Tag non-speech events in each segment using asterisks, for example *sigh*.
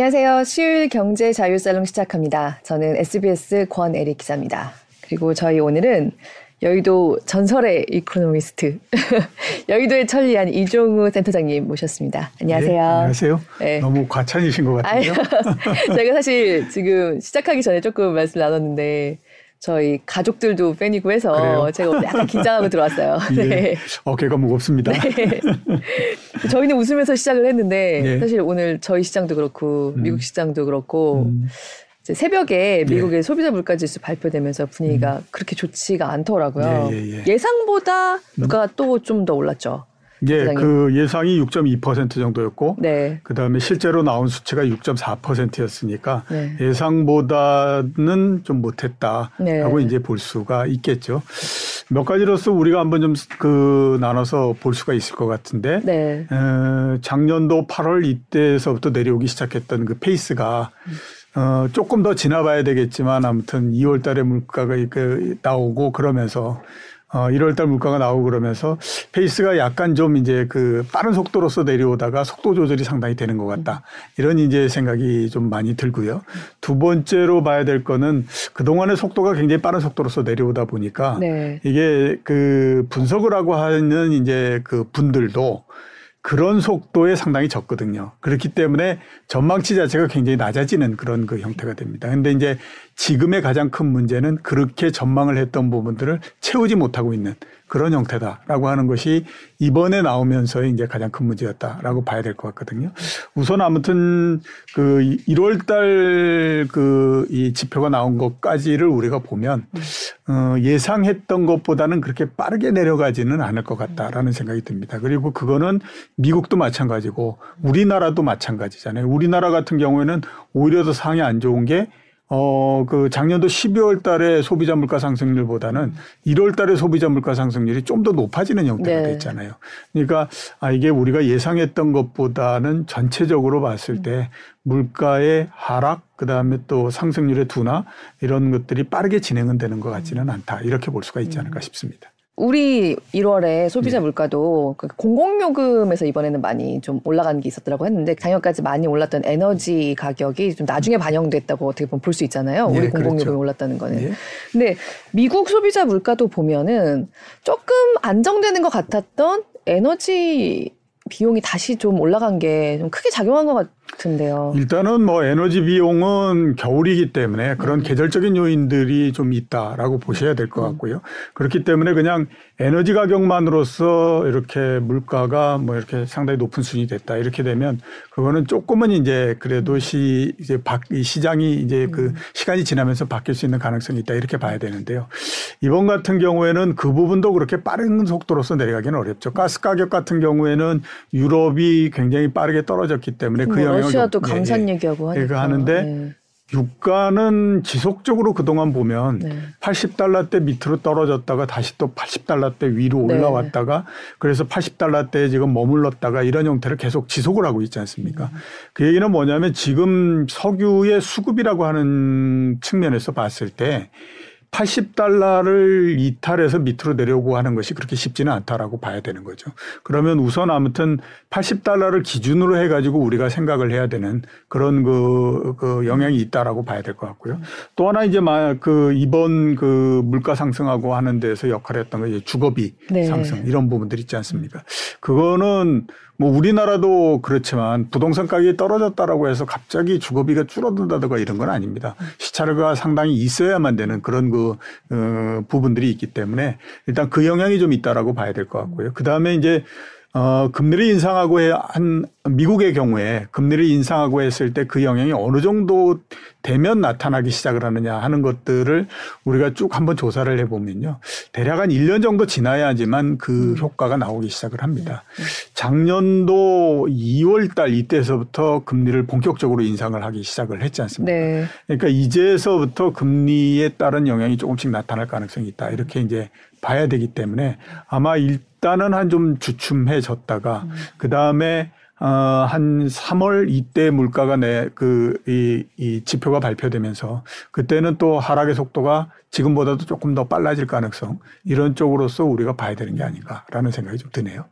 안녕하세요. 수요일 경제 자유 살롱 시작합니다. 저는 SBS 권에릭 기자입니다. 그리고 저희 오늘은 여의도 전설의 이코노미스트 *laughs* 여의도에 천리한 이종우 센터장님 모셨습니다. 안녕하세요. 네, 안녕하세요. 네. 너무 과찬이신 것 같아요. 제가 *laughs* 사실 지금 시작하기 전에 조금 말씀 나눴는데 저희 가족들도 팬이고 해서 그래요? 제가 약간 긴장하고 들어왔어요. *laughs* 예, 네. 어깨가 무겁습니다. 네. *laughs* 저희는 웃으면서 시작을 했는데 네. 사실 오늘 저희 시장도 그렇고 음. 미국 시장도 그렇고 음. 새벽에 예. 미국의 예. 소비자 물가 지수 발표되면서 분위기가 음. 그렇게 좋지가 않더라고요. 예, 예, 상보다 물가가 음. 또좀 더 올랐죠. 예, 그 예상이 6.2% 정도였고, 네. 그 다음에 실제로 나온 수치가 6.4%였으니까 네. 예상보다는 좀 못했다라고 네. 이제 볼 수가 있겠죠. 몇 가지로서 우리가 한번 좀 그 나눠서 볼 수가 있을 것 같은데, 네. 에, 작년도 8월 이때서부터 내려오기 시작했던 그 페이스가 어, 조금 더 지나봐야 되겠지만 아무튼 2월 달에 물가가 그 나오고 그러면서 어, 1월달 물가가 나오고 그러면서 페이스가 약간 좀 이제 그 빠른 속도로서 내려오다가 속도 조절이 상당히 되는 것 같다. 이런 이제 생각이 좀 많이 들고요. 두 번째로 봐야 될 거는 그동안의 속도가 굉장히 빠른 속도로서 내려오다 보니까 네. 이게 그 분석을 하고 하는 이제 그 분들도 그런 속도에 상당히 적거든요. 그렇기 때문에 전망치 자체가 굉장히 낮아지는 그런 그 형태가 됩니다. 근데 이제 지금의 가장 큰 문제는 그렇게 전망을 했던 부분들을 채우지 못하고 있는 그런 형태다라고 하는 것이 이번에 나오면서 이제 가장 큰 문제였다라고 봐야 될 것 같거든요. 우선 아무튼 그 1월 달 그 이 지표가 나온 것까지를 우리가 보면 어 예상했던 것보다는 그렇게 빠르게 내려가지는 않을 것 같다라는 생각이 듭니다. 그리고 그거는 미국도 마찬가지고 우리나라도 마찬가지잖아요. 우리나라 같은 경우에는 오히려 더 상황이 안 좋은 게 어, 그 작년도 12월 달에 소비자 물가 상승률보다는 1월 달에 소비자 물가 상승률이 좀 더 높아지는 형태가 네. 됐잖아요. 그러니까 아, 이게 우리가 예상했던 것보다는 전체적으로 봤을 때 물가의 하락, 그 다음에 또 상승률의 둔화 이런 것들이 빠르게 진행은 되는 것 같지는 않다. 이렇게 볼 수가 있지 않을까 싶습니다. 우리 1월에 소비자 네. 물가도 그 공공요금에서 이번에는 많이 좀 올라간 게 있었더라고 했는데 작년까지 많이 올랐던 에너지 가격이 좀 나중에 반영됐다고 어떻게 보면 볼 수 있잖아요. 우리 네, 공공요금이 그렇죠. 올랐다는 거는. 네. 근데 미국 소비자 물가도 보면은 조금 안정되는 것 같았던 에너지 비용이 다시 좀 올라간 게 좀 크게 작용한 것 같은데요. 일단은 뭐 에너지 비용은 겨울이기 때문에 그런 음. 계절적인 요인들이 좀 있다라고 보셔야 될것 음. 같고요. 그렇기 때문에 그냥 에너지 가격만으로서 이렇게 물가가 뭐 이렇게 상당히 높은 수준이 됐다 이렇게 되면 그거는 조금은 이제 그래도 음. 시 이제 박, 이 시장이 이제 그 시간이 지나면서 바뀔 수 있는 가능성이 있다 이렇게 봐야 되는데요. 이번 같은 경우에는 그 부분도 그렇게 빠른 속도로서 내려가기는 어렵죠. 가스 가격 같은 경우에는 유럽이 굉장히 빠르게 떨어졌기 때문에 그 뭐 영향을 러시아도 예, 감산 예, 얘기하고 하니까 그러니까 하는데 네. 유가는 지속적으로 그동안 보면 네. 80달러대 밑으로 떨어졌다가 다시 또 80달러대 위로 네. 올라왔다가 네. 그래서 80달러대에 지금 머물렀다가 이런 형태를 계속 지속을 하고 있지 않습니까? 음. 그 얘기는 뭐냐면 지금 석유의 수급이라고 하는 측면에서 봤을 때 80달러를 이탈해서 밑으로 내려오고 하는 것이 그렇게 쉽지는 않다라고 봐야 되는 거죠. 그러면 우선 아무튼 80달러를 기준으로 해가지고 우리가 생각을 해야 되는 그런 그, 그 영향이 있다라고 봐야 될 것 같고요. 또 하나 이제 그 이번 그 물가 상승하고 하는 데서 역할을 했던 게 주거비 네. 상승 이런 부분들 있지 않습니까? 그거는 뭐 우리나라도 그렇지만 부동산 가격이 떨어졌다라고 해서 갑자기 주거비가 줄어든다든가 이런 건 아닙니다. 시차가 상당히 있어야만 되는 그런 그 어, 부분들이 있기 때문에 일단 그 영향이 좀 있다라고 봐야 될 것 같고요. 그 다음에 이제 어, 금리를 인상하고 해, 한, 미국의 경우에 금리를 인상하고 했을 때 그 영향이 어느 정도 되면 나타나기 시작을 하느냐 하는 것들을 우리가 쭉 한번 조사를 해보면요. 대략 한 1년 정도 지나야지만 그 음. 효과가 나오기 시작을 합니다. 음. 작년도 2월 달 이때서부터 금리를 본격적으로 인상을 하기 시작을 했지 않습니까? 네. 그러니까 이제서부터 금리에 따른 영향이 조금씩 나타날 가능성이 있다. 이렇게 이제 봐야 되기 때문에 아마 일 단은 한 좀 주춤해졌다가 음. 그 다음에 어, 한 3월 이때 물가가 내, 그, 이, 이 지표가 발표되면서 그때는 또 하락의 속도가 지금보다도 조금 더 빨라질 가능성 이런 쪽으로서 우리가 봐야 되는 게 아닌가라는 생각이 좀 드네요.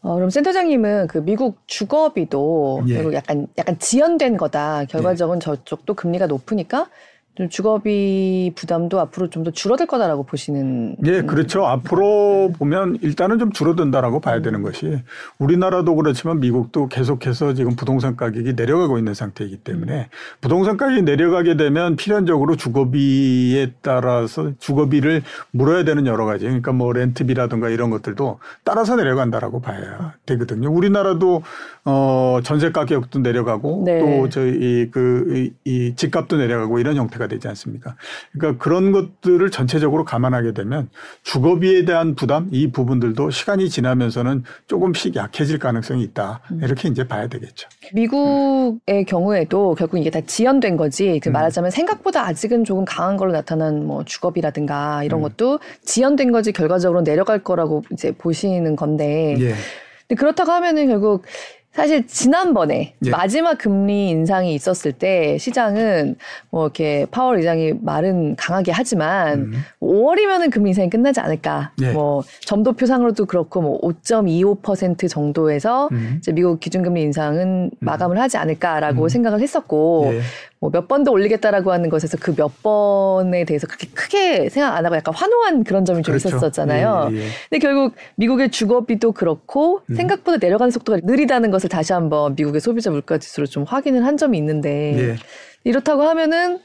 어, 그럼 센터장님은 그 미국 주거비도 예. 약간 약간 지연된 거다. 결과적으로 예. 저쪽도 금리가 높으니까 좀 주거비 부담도 앞으로 좀 더 줄어들 거다라고 보시는. 예, 그렇죠. 앞으로 네. 보면 일단은 좀 줄어든다라고 봐야 되는 것이 우리나라도 그렇지만 미국도 계속해서 지금 부동산 가격이 내려가고 있는 상태이기 때문에 음. 부동산 가격이 내려가게 되면 필연적으로 주거비에 따라서 주거비를 물어야 되는 여러 가지 그러니까 뭐 렌트비라든가 이런 것들도 따라서 내려간다라고 봐야 되거든요. 우리나라도 어 전세 가격도 내려가고 네. 또 저희 그이 이 집값도 내려가고 이런 형태가 되지 않습니까? 그러니까 그런 것들을 전체적으로 감안하게 되면 주거비에 대한 부담 이 부분들도 시간이 지나면서는 조금씩 약해질 가능성이 있다. 음. 이렇게 이제 봐야 되겠죠. 미국의 음. 경우에도 결국 이게 다 지연된 거지. 그 음. 말하자면 생각보다 아직은 조금 강한 걸로 나타난 뭐 주거비라든가 이런 음. 것도 지연된 거지 결과적으로 내려갈 거라고 이제 보시는 건데. 예. 근데 그렇다고 하면은 결국 사실 지난번에 예. 마지막 금리 인상이 있었을 때 시장은 뭐 이렇게 파월 의장이 말은 강하게 하지만 음. 5월이면은 금리 인상이 끝나지 않을까. 예. 뭐 점도표상으로도 그렇고 뭐 5.25% 정도에서 음. 이제 미국 기준금리 인상은 음. 마감을 하지 않을까라고 음. 생각을 했었고 예. 뭐 몇 번 더 올리겠다라고 하는 것에서 그 몇 번에 대해서 그렇게 크게 생각 안 하고 약간 환호한 그런 점이 좀 그렇죠. 있었었잖아요. 예, 예. 근데 결국 미국의 주거비도 그렇고 음. 생각보다 내려가는 속도가 느리다는 것을 다시 한번 미국의 소비자 물가 지수로 좀 확인을 한 점이 있는데 예. 이렇다고 하면은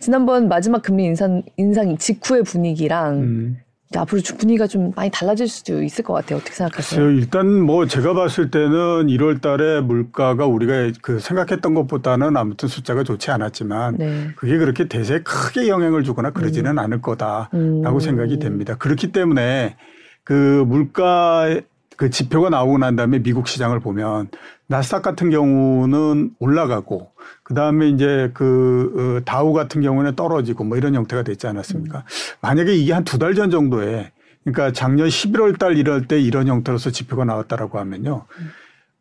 지난번 마지막 금리 인상 인상 직후의 분위기랑 음. 앞으로 분위기가 좀 많이 달라질 수도 있을 것 같아요. 어떻게 생각하세요? 일단 뭐 제가 봤을 때는 1월 달에 물가가 우리가 그 생각했던 것보다는 아무튼 숫자가 좋지 않았지만 네. 그게 그렇게 대세에 크게 영향을 주거나 그러지는 음. 않을 거다라고 음. 생각이 됩니다. 그렇기 때문에 그 물가 그 지표가 나오고 난 다음에 미국 시장을 보면 나스닥 같은 경우는 올라가고 그 다음에 이제 그 어, 다우 같은 경우는 떨어지고 뭐 이런 형태가 됐지 않았습니까? 음. 만약에 이게 한 두 달 전 정도에 그러니까 작년 11월 달 이럴 때 이런 형태로서 지표가 나왔다라고 하면요. 음.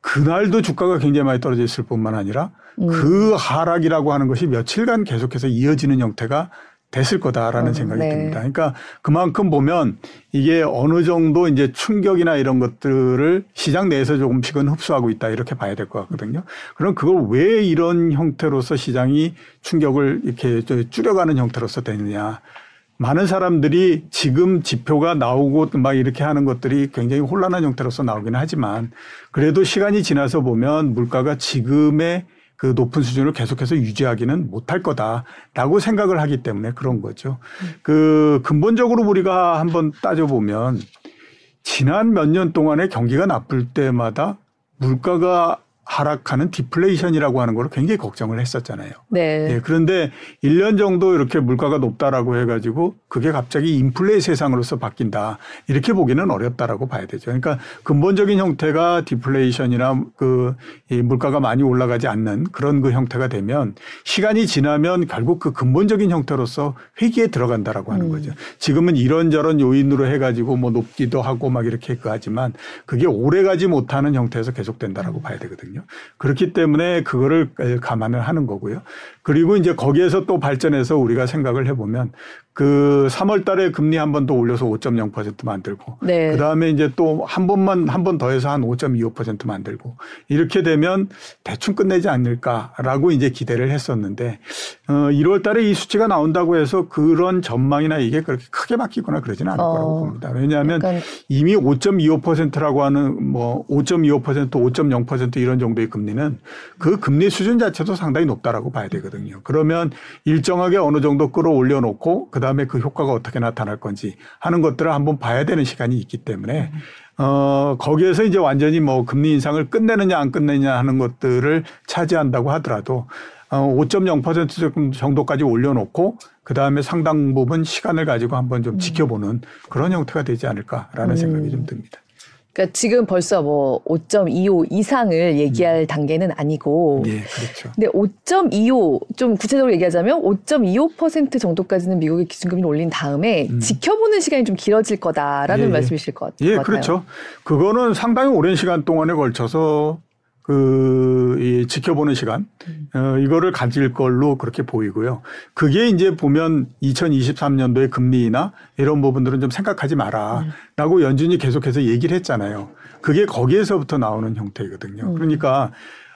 그날도 주가가 굉장히 많이 떨어져 있을 뿐만 아니라 음. 그 하락이라고 하는 것이 며칠간 계속해서 이어지는 형태가 됐을 거다라는 음, 생각이 네. 듭니다. 그러니까 그만큼 보면 이게 어느 정도 이제 충격이나 이런 것들을 시장 내에서 조금씩은 흡수하고 있다 이렇게 봐야 될 것 같거든요. 그럼 그걸 왜 이런 형태로서 시장이 충격을 이렇게 줄여가는 형태로서 되느냐. 많은 사람들이 지금 지표가 나오고 막 이렇게 하는 것들이 굉장히 혼란한 형태로서 나오기는 하지만 그래도 시간이 지나서 보면 물가가 지금의 그 높은 수준을 계속해서 유지하기는 못할 거다라고 생각을 하기 때문에 그런 거죠. 그 근본적으로 우리가 한번 따져보면 지난 몇 년 동안에 경기가 나쁠 때마다 물가가 하락하는 디플레이션이라고 하는 걸 굉장히 걱정을 했었잖아요. 네. 예, 그런데 1년 정도 이렇게 물가가 높다라고 해가지고 그게 갑자기 인플레 세상으로서 바뀐다. 이렇게 보기는 어렵다라고 봐야 되죠. 그러니까 근본적인 형태가 디플레이션이나 그이 물가가 많이 올라가지 않는 그런 그 형태가 되면 시간이 지나면 결국 그 근본적인 형태로서 회기에 들어간다라고 하는 음. 거죠. 지금은 이런저런 요인으로 해가지고 뭐 높기도 하고 막 이렇게 그 하지만 그게 오래 가지 못하는 형태에서 계속된다라고 봐야 되거든요. 거거든요. 그렇기 때문에 그거를 감안을 하는 거고요. 그리고 이제 거기에서 또 발전해서 우리가 생각을 해보면 그 3월 달에 금리 한 번 더 올려서 5.0% 만들고 네. 그다음에 이제 또 한 번만 한 번 더 해서 한 5.25% 만들고 이렇게 되면 대충 끝내지 않을까라고 이제 기대를 했었는데 어 1월 달에 이 수치가 나온다고 해서 그런 전망이나 이게 그렇게 크게 바뀌거나 그러지는 않을 어. 거라고 봅니다. 왜냐하면 이미 5.25%라고 하는 뭐 5.25% 5.0% 이런 정도의 금리는 그 금리 수준 자체도 상당히 높다라고 봐야 되거든요. 그러면 일정하게 어느 정도 끌어올려 놓고 그 다음에 그 효과가 어떻게 나타날 건지 하는 것들을 한번 봐야 되는 시간이 있기 때문에 어, 거기에서 이제 완전히 뭐 금리 인상을 끝내느냐 안 끝내느냐 하는 것들을 차지한다고 하더라도 어, 5.0% 정도까지 올려놓고 그 다음에 상당 부분 시간을 가지고 한번 좀 음. 지켜보는 그런 형태가 되지 않을까라는 음. 생각이 좀 듭니다. 그러니까 지금 벌써 뭐 5.25 이상을 얘기할 음. 단계는 아니고. 네, 그렇죠. 근데 5.25 좀 구체적으로 얘기하자면 5.25% 정도까지는 미국의 기준금리를 올린 다음에 음. 지켜보는 시간이 좀 길어질 거다라는 예, 예. 말씀이실 것 같아요. 예, 그렇죠. 그거는 상당히 오랜 시간 동안에 걸쳐서 그, 이 지켜보는 시간, 어, 이거를 가질 걸로 그렇게 보이고요. 그게 이제 보면 2023년도의 금리나 이런 부분들은 좀 생각하지 마라. 라고 연준이 계속해서 얘기를 했잖아요. 그게 거기에서부터 나오는 형태거든요. 음. 그러니까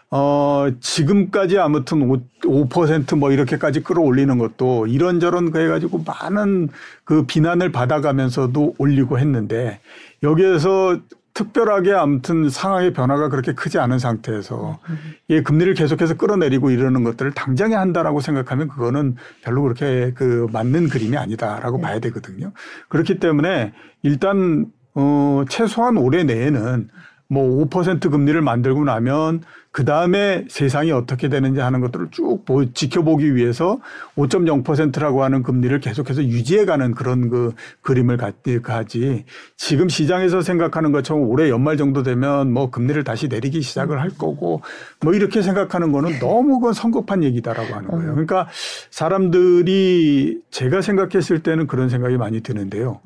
어, 지금까지 아무튼 5, 5%뭐 이렇게까지 끌어올리는 것도 이런저런 그 해가지고 많은 그 비난을 받아가면서도 올리고 했는데 여기에서 특별하게 아무튼 상황의 변화가 그렇게 크지 않은 상태에서 이 금리를 계속해서 끌어내리고 이러는 것들을 당장에 한다라고 생각하면 그거는 별로 그렇게 그 맞는 그림이 아니다라고 네. 봐야 되거든요. 그렇기 때문에 일단 어 최소한 올해 내에는 뭐 5% 금리를 만들고 나면 그 다음에 세상이 어떻게 되는지 하는 것들을 쭉 지켜보기 위해서 5.0%라고 하는 금리를 계속해서 유지해가는 그런 그 그림을 가지 지금 시장에서 생각하는 것처럼 올해 연말 정도 되면 뭐 금리를 다시 내리기 시작을 할 거고 뭐 이렇게 생각하는 거는 너무 그 성급한 얘기다라고 하는 거예요. 그러니까 사람들이 제가 생각했을 때는 그런 생각이 많이 드는데요.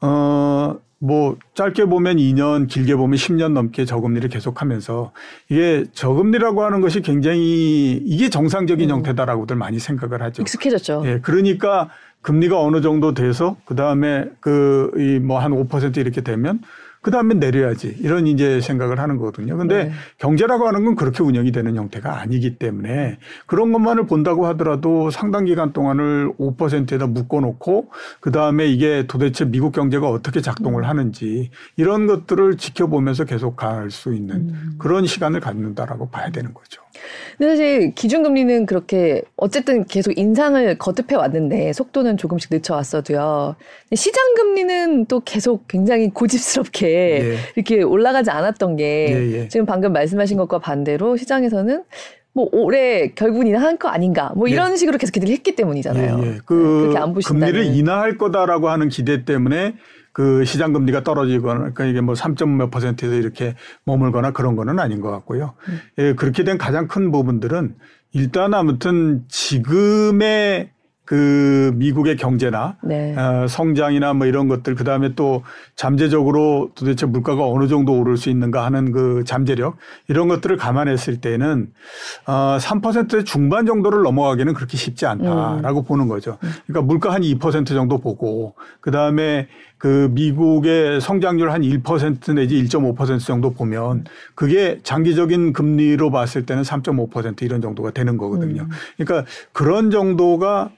어, 뭐 짧게 보면 2년, 길게 보면 10년 넘게 저금리를 계속하면서 이게 저금리라고 하는 것이 굉장히 이게 정상적인 음. 형태다라고들 많이 생각을 하죠. 익숙해졌죠. 예, 그러니까 금리가 어느 정도 돼서 그 다음에 그 이 뭐 한 5% 이렇게 되면 그 다음에 내려야지 이런 이제 생각을 하는 거거든요. 근데 네. 경제라고 하는 건 그렇게 운영이 되는 형태가 아니기 때문에 그런 것만을 본다고 하더라도 상당 기간 동안을 5%에다 묶어놓고 그 다음에 이게 도대체 미국 경제가 어떻게 작동을 음. 하는지 이런 것들을 지켜보면서 계속 갈 수 있는 음. 그런 시간을 갖는다라고 봐야 되는 거죠. 근데 사실 기준금리는 그렇게 어쨌든 계속 인상을 거듭해 왔는데 속도는 조금씩 늦춰 왔어도요. 시장금리는 또 계속 굉장히 고집스럽게 예. 이렇게 올라가지 않았던 게 예, 예. 지금 방금 말씀하신 것과 반대로 시장에서는 뭐 올해 결국은 인하할 거 아닌가 뭐 예. 이런 식으로 계속 기대를 했기 때문이잖아요. 예, 예. 그 네, 그렇게 안 보신다는. 금리를 인하할 거다라고 하는 기대 때문에 그 시장 금리가 떨어지거나 그러니까 이게 뭐 3. 몇 퍼센트에서 이렇게 머물거나 그런 거는 아닌 것 같고요. 음. 예, 그렇게 된 가장 큰 부분들은 일단 아무튼 지금의 그 미국의 경제나 네. 어, 성장이나 뭐 이런 것들 그 다음에 또 잠재적으로 도대체 물가가 어느 정도 오를 수 있는가 하는 그 잠재력 이런 것들을 감안했을 때는 어, 3% 중반 정도를 넘어가기는 그렇게 쉽지 않다라고 음. 보는 거죠. 그러니까 물가 한 2% 정도 보고 그 다음에 그 미국의 성장률 한 1% 내지 1.5% 정도 보면 그게 장기적인 금리로 봤을 때는 3.5% 이런 정도가 되는 거거든요. 음. 그러니까 그런 정도가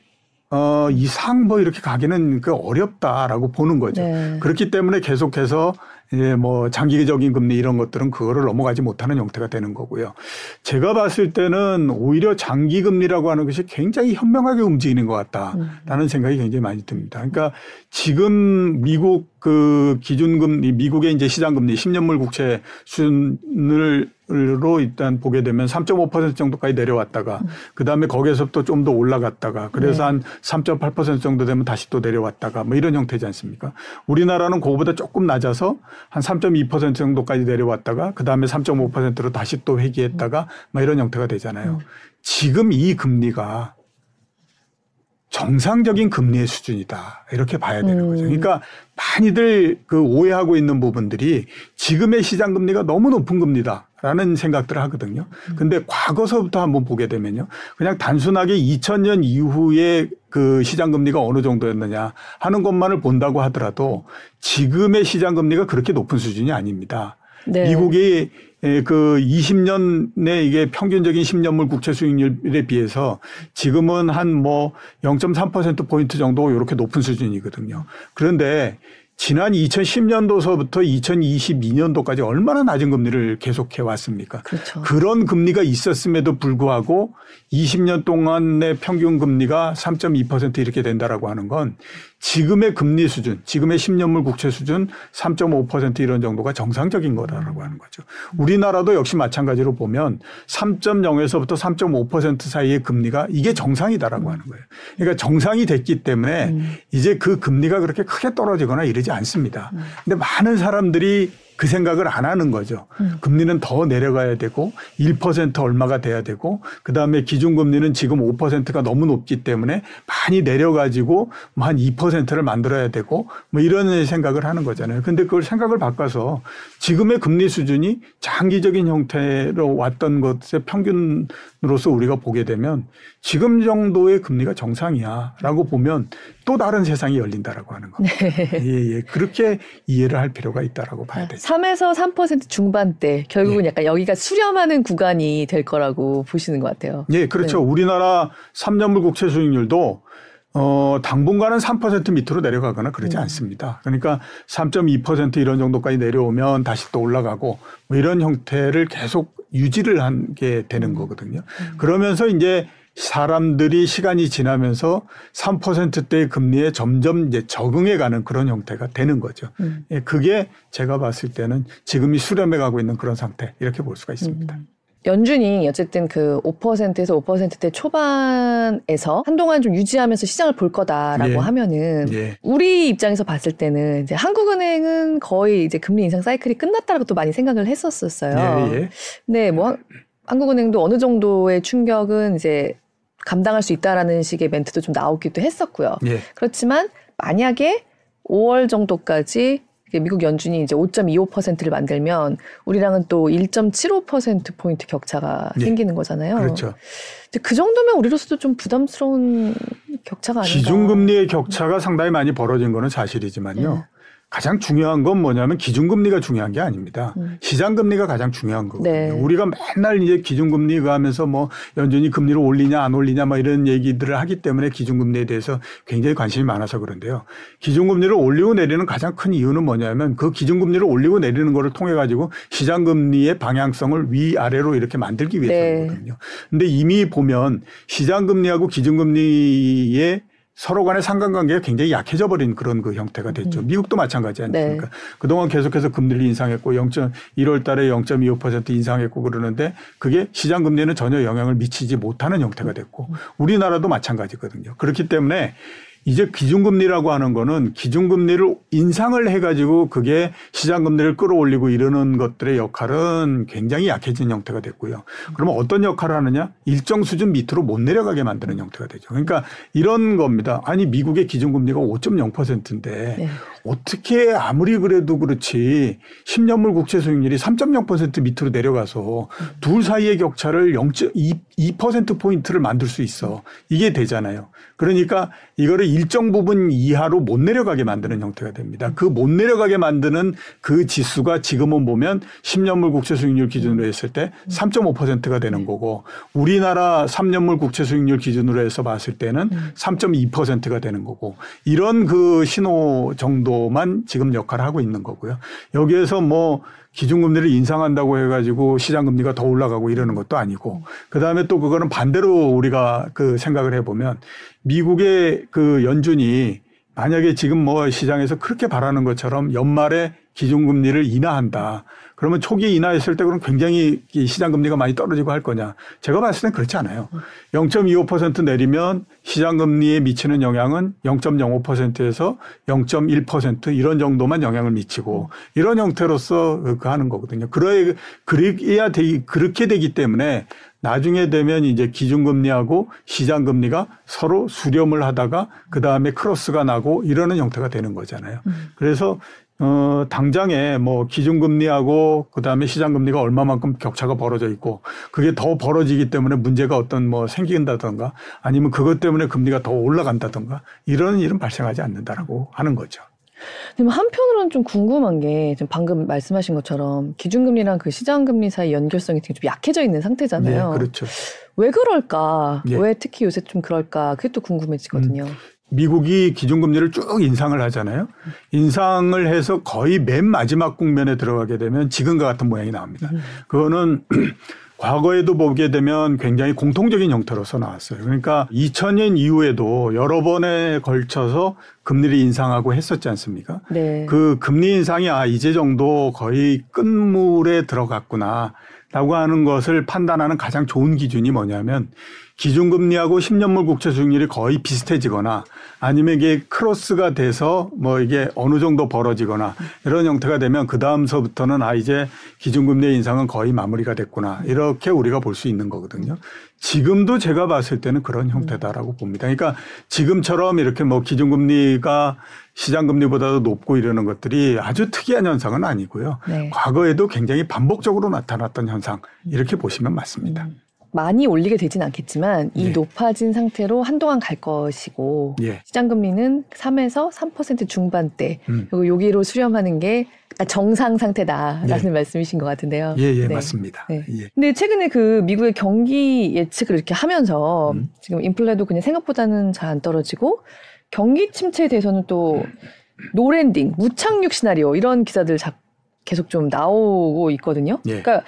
어, 이상 뭐 이렇게 가기는 그 어렵다라고 보는 거죠. 네. 그렇기 때문에 계속해서 이제 뭐 장기적인 금리 이런 것들은 그거를 넘어가지 못하는 형태가 되는 거고요. 제가 봤을 때는 오히려 장기 금리라고 하는 것이 굉장히 현명하게 움직이는 것 같다라는 음. 생각이 굉장히 많이 듭니다. 그러니까 지금 미국 그 기준금리 미국의 이제 시장금리 10년물 국채 수준을 로 일단 보게 되면 3.5% 정도까지 내려왔다가 음. 그다음에 거기에서부터 좀 더 올라갔다가 그래서 네. 한3.8% 정도 되면 다시 또 내려왔다가 뭐 이런 형태지 않습니까? 우리나라는 그거보다 조금 낮아서 한 3.2% 정도까지 내려왔다가 그다음에 3.5%로 다시 또 회귀했다가 뭐 이런 형태가 되잖아요. 음. 지금 이 금리가 정상적인 금리의 수준이다. 이렇게 봐야 되는 음. 거죠. 그러니까 많이들 그 오해하고 있는 부분들이 지금의 시장 금리가 너무 높은 금리다. 라는 생각들을 하거든요. 근데 과거서부터 한번 보게 되면요. 그냥 단순하게 2000년 이후에 그 시장 금리가 어느 정도였느냐 하는 것만을 본다고 하더라도 지금의 시장 금리가 그렇게 높은 수준이 아닙니다. 네. 미국이 그 20년내 이게 평균적인 10년물 국채 수익률에 비해서 지금은 한 뭐 0.3% 포인트 정도 이렇게 높은 수준이거든요. 그런데 지난 2010년도서부터 2022년도까지 얼마나 낮은 금리를 계속해 왔습니까? 그렇죠. 그런 금리가 있었음에도 불구하고 20년 동안의 평균 금리가 3.2% 이렇게 된다라고 하는 건 지금의 금리 수준, 지금의 10년물 국채 수준 3.5% 이런 정도가 정상적인 거다라고 하는 거죠. 우리나라도 역시 마찬가지로 보면 3.0에서부터 3.5% 사이의 금리가 이게 정상이다라고 하는 거예요. 그러니까 정상이 됐기 때문에 음. 이제 그 금리가 그렇게 크게 떨어지거나 이러지 않습니다. 음. 근데 많은 사람들이 그 생각을 안 하는 거죠. 음. 금리는 더 내려가야 되고 1% 얼마가 돼야 되고 그다음에 기준금리는 지금 5%가 너무 높기 때문에 많이 내려가지고 뭐 한 2%를 만들어야 되고 뭐 이런 생각을 하는 거잖아요. 근데 그걸 생각을 바꿔서 지금의 금리 수준이 장기적인 형태로 왔던 것의 평균으 로서 우리가 보게 되면 지금 정도의 금리가 정상이야라고 보면 또 다른 세상이 열린다라고 하는 겁니다. 네. 예, 예. 그렇게 이해를 할 필요가 있다라고 봐야 되죠. 3에서 3% 중반대 결국은 네. 약간 여기가 수렴하는 구간이 될 거라고 보시는 것 같아요. 예, 그렇죠. 네. 우리나라 3년물 국채 수익률도 어, 당분간은 3% 밑으로 내려가거나 그러지 음. 않습니다. 그러니까 3.2% 이런 정도까지 내려오면 다시 또 올라가고 뭐 이런 형태를 계속 유지를 한 게 되는 음. 거거든요. 음. 그러면서 이제 사람들이 시간이 지나면서 3%대의 금리에 점점 이제 적응해 가는 그런 형태가 되는 거죠. 음. 예, 그게 제가 봤을 때는 지금이 수렴해 가고 있는 그런 상태 이렇게 볼 수가 있습니다. 음. 연준이 어쨌든 그 5%에서 5%대 초반에서 한동안 좀 유지하면서 시장을 볼 거다라고 예. 하면은 예. 우리 입장에서 봤을 때는 이제 한국은행은 거의 이제 금리 인상 사이클이 끝났다라고 또 많이 생각을 했었었어요. 예. 예. 네, 뭐 한국은행도 어느 정도의 충격은 이제 감당할 수 있다라는 식의 멘트도 좀 나오기도 했었고요. 예. 그렇지만 만약에 5월 정도까지 미국 연준이 이제 5.25%를 만들면 우리랑은 또 1.75% 포인트 격차가 예. 생기는 거잖아요. 그렇죠. 그 정도면 우리로서도 좀 부담스러운 격차가 아닌가. 기준금리의 격차가 상당히 많이 벌어진 거는 사실이지만요. 예. 가장 중요한 건 뭐냐면 기준금리가 중요한 게 아닙니다. 음. 시장금리가 가장 중요한 거거든요. 네. 우리가 맨날 이제 기준금리 가면서 뭐 연준이 금리를 올리냐 안 올리냐 뭐 이런 얘기들을 하기 때문에 기준금리에 대해서 굉장히 관심이 많아서 그런데요. 기준금리를 올리고 내리는 가장 큰 이유는 뭐냐면 그 기준금리를 올리고 내리는 거를 통해 가지고 시장금리의 방향성을 위아래로 이렇게 만들기 위해서거든요. 네. 근데 이미 보면 시장금리하고 기준금리의 서로 간의 상관관계가 굉장히 약해져 버린 그런 그 형태가 됐죠. 음. 미국도 마찬가지 아닙니까? 네. 그동안 계속해서 금리를 인상했고 0. 1월 달에 0.25% 인상했고 그러는데 그게 시장 금리에는 전혀 영향을 미치지 못하는 형태가 됐고 음. 우리나라도 마찬가지거든요. 그렇기 때문에 이제 기준금리라고 하는 거는 기준금리를 인상을 해가지고 그게 시장금리를 끌어올리고 이러는 것들의 역할은 굉장히 약해진 형태가 됐고요. 그러면 어떤 역할을 하느냐? 일정 수준 밑으로 못 내려가게 만드는 형태가 되죠. 그러니까 이런 겁니다. 아니 미국의 기준금리가 5.0%인데 네. 어떻게 아무리 그래도 그렇지 10년물 국채 수익률이 3.0% 밑으로 내려가서 둘 사이의 격차를 0.2% 포인트를 만들 수 있어. 이게 되잖아요. 그러니까 이거를 일정 부분 이하로 못 내려가게 만드는 형태가 됩니다. 그 못 내려가게 만드는 그 지수가 지금은 보면 10년물 국채 수익률 기준으로 했을 때 3.5%가 되는 거고 우리나라 3년물 국채 수익률 기준으로 해서 봤을 때는 3.2%가 되는 거고 이런 그 신호 정도 만 지금 역할을 하고 있는 거고요. 여기에서 뭐 기준금리를 인상한다고 해가지고 시장금리가 더 올라가고 이러는 것도 아니고 그 다음에 또 그거는 반대로 우리가 그 생각을 해보면 미국의 그 연준이 만약에 지금 뭐 시장에서 그렇게 바라는 것처럼 연말에 기준금리를 인하한다. 그러면 초기에 인하했을 때 그럼 굉장히 시장 금리가 많이 떨어지고 할 거냐? 제가 봤을 땐 그렇지 않아요. 0.25% 내리면 시장 금리에 미치는 영향은 0.05%에서 0.1% 이런 정도만 영향을 미치고 이런 형태로서 그 하는 거거든요. 그래야 그래야 되기 그렇게 되기 때문에 나중에 되면 이제 기준금리하고 시장금리가 서로 수렴을 하다가 그 다음에 크로스가 나고 이러는 형태가 되는 거잖아요. 음. 그래서 어, 당장에 뭐 기준금리하고 그 다음에 시장금리가 얼마만큼 격차가 벌어져 있고 그게 더 벌어지기 때문에 문제가 어떤 뭐 생긴다던가 아니면 그것 때문에 금리가 더 올라간다던가 이런 일은 발생하지 않는다라고 하는 거죠. 근데 한편으로는 좀 궁금한 게 지금 방금 말씀하신 것처럼 기준금리랑 그 시장금리 사이 연결성이 되게 좀 약해져 있는 상태잖아요. 네, 그렇죠. 왜 그럴까? 네. 왜 특히 요새 좀 그럴까? 그게 또 궁금해지거든요. 음. 미국이 기준금리를 쭉 인상을 하잖아요. 인상을 해서 거의 맨 마지막 국면에 들어가게 되면 지금과 같은 모양이 나옵니다. 그거는 *clears throat* 과거에도 보게 되면 굉장히 공통적인 형태로서 나왔어요. 그러니까 2000년 이후에도 여러 번에 걸쳐서 금리를 인상하고 했었지 않습니까? 네. 그 금리 인상이 아 이제 정도 거의 끝물에 들어갔구나. 라고 하는 것을 판단하는 가장 좋은 기준이 뭐냐면 기준금리하고 10년물 국채 수익률이 거의 비슷해지거나 아니면 이게 크로스가 돼서 뭐 이게 어느 정도 벌어지거나 이런 형태가 되면 그 다음서부터는 아 이제 기준금리 인상은 거의 마무리가 됐구나 이렇게 우리가 볼 수 있는 거거든요. 지금도 제가 봤을 때는 그런 형태다라고 봅니다. 그러니까 지금처럼 이렇게 뭐 기준금리가 시장금리보다도 높고 이러는 것들이 아주 특이한 현상은 아니고요. 네. 과거에도 굉장히 반복적으로 나타났던 현상 이렇게 보시면 맞습니다. 음. 많이 올리게 되진 않겠지만 이 예. 높아진 상태로 한동안 갈 것이고 예. 시장 금리는 3에서 3% 중반대 음. 그리고 여기로 수렴하는 게 정상 상태다라는 예. 말씀이신 것 같은데요. 예, 예, 네. 맞습니다. 네. 예. 근데 최근에 그 미국의 경기 예측을 이렇게 하면서 음. 지금 인플레도 그냥 생각보다는 잘 안 떨어지고 경기 침체에 대해서는 또 no landing, 무착륙 시나리오 이런 기사들 계속 좀 나오고 있거든요. 예. 그러니까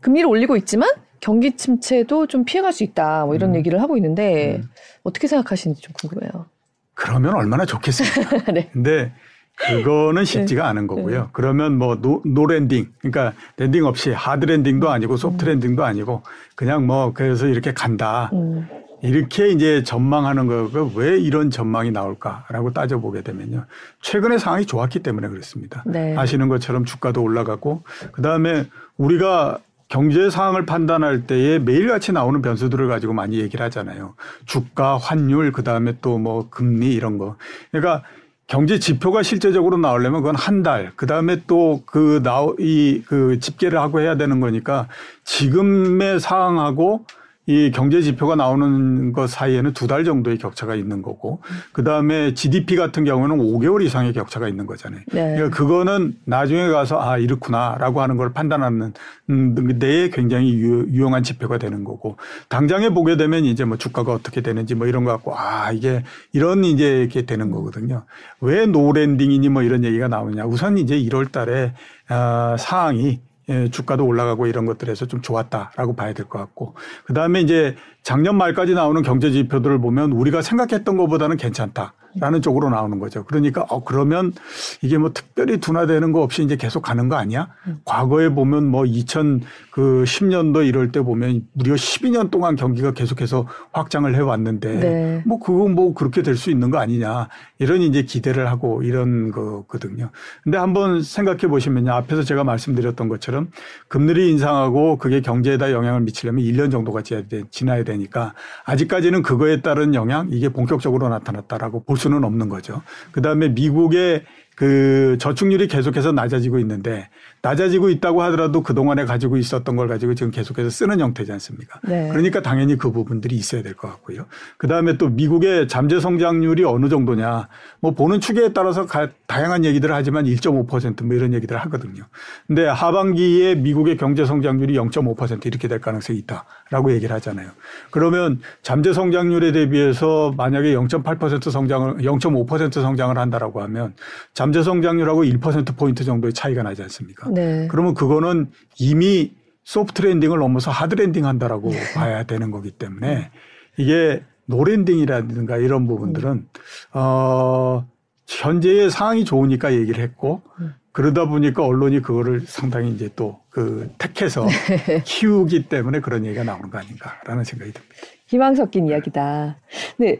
금리를 올리고 있지만 경기 침체도 좀 피해갈 수 있다. 뭐 이런 음. 얘기를 하고 있는데 음. 어떻게 생각하시는지 좀 궁금해요. 그러면 얼마나 좋겠습니까? *laughs* 네. 근데 그거는 쉽지가 네. 않은 거고요. 네. 그러면 뭐 no, no landing, 그러니까 landing 없이 hard landing도 아니고 soft 음. landing도 아니고 그냥 뭐 그래서 이렇게 간다. 음. 이렇게 이제 전망하는 거가 왜 이런 전망이 나올까라고 따져보게 되면요. 최근에 상황이 좋았기 때문에 그렇습니다. 네. 아시는 것처럼 주가도 올라가고 그다음에 우리가 경제 상황을 판단할 때에 매일같이 나오는 변수들을 가지고 많이 얘기를 하잖아요. 주가, 환율, 그 다음에 또 뭐 금리 이런 거. 그러니까 경제 지표가 실제적으로 나오려면 그건 한 달, 그 다음에 또 그 나오, 이, 그 집계를 하고 해야 되는 거니까 지금의 상황하고 이 경제 지표가 나오는 것 사이에는 두 달 정도의 격차가 있는 거고 그 다음에 GDP 같은 경우는 5개월 이상의 격차가 있는 거잖아요. 네. 그러니까 그거는 나중에 가서 아 이렇구나라고 하는 걸 판단하는 데에 굉장히 유 용한 지표가 되는 거고 당장에 보게 되면 이제 뭐 주가가 어떻게 되는지 뭐 이런 거 갖고 아 이게 이런 이제 이렇게 되는 거거든요. 왜 노랜딩이니 뭐 이런 얘기가 나오냐. 우선 이제 1월 달에 아, 상황이 예, 주가도 올라가고 이런 것들에서 좀 좋았다라고 봐야 될 것 같고 그 다음에 이제 작년 말까지 나오는 경제 지표들을 보면 우리가 생각했던 것보다는 괜찮다. 라는 쪽으로 나오는 거죠. 그러니까 어 그러면 이게 뭐 특별히 둔화되는 거 없이 이제 계속 가는 거 아니야? 음. 과거에 보면 뭐 2000그 10년도 이럴 때 보면 무려 12년 동안 경기가 계속해서 확장을 해 왔는데 네. 뭐 그거 뭐 그렇게 될 수 있는 거 아니냐. 이런 이제 기대를 하고 이런 거거든요. 근데 한번 생각해 보시면요. 앞에서 제가 말씀드렸던 것처럼 금리를 인상하고 그게 경제에다 영향을 미치려면 1년 정도가 지나야 되니까 아직까지는 그거에 따른 영향 이게 본격적으로 나타났다라고 볼수 는 없는 거죠. 그 다음에 미국의 그 저축률이 계속해서 낮아지고 있는데 낮아지고 있다고 하더라도 그동안에 가지고 있었던 걸 가지고 지금 계속해서 쓰는 형태지 않습니까? 네. 그러니까 당연히 그 부분들이 있어야 될 것 같고요. 그 다음에 또 미국의 잠재 성장률이 어느 정도냐 뭐 보는 추계에 따라서 가, 다양한 얘기들을 하지만 1.5%뭐 이런 얘기들을 하거든요. 근데 하반기에 미국의 경제 성장률이 0.5% 이렇게 될 가능성이 있다라고 얘기를 하잖아요. 그러면 잠재 성장률에 대비해서 만약에 0.8% 성장을 0.5% 성장을 한다라고 하면 잠재 성장률하고 1% 포인트 정도의 차이가 나지 않습니까? 네. 그러면 그거는 이미 soft landing을 넘어서 hard landing 한다라고 네. 봐야 되는 거기 때문에 이게 no landing이라든가 이런 부분들은 어 현재의 상황이 좋으니까 얘기를 했고 그러다 보니까 언론이 그거를 상당히 이제 또 그 택해서 네. *laughs* 키우기 때문에 그런 얘기가 나오는 거 아닌가라는 생각이 듭니다. 희망 섞인 이야기다. 네.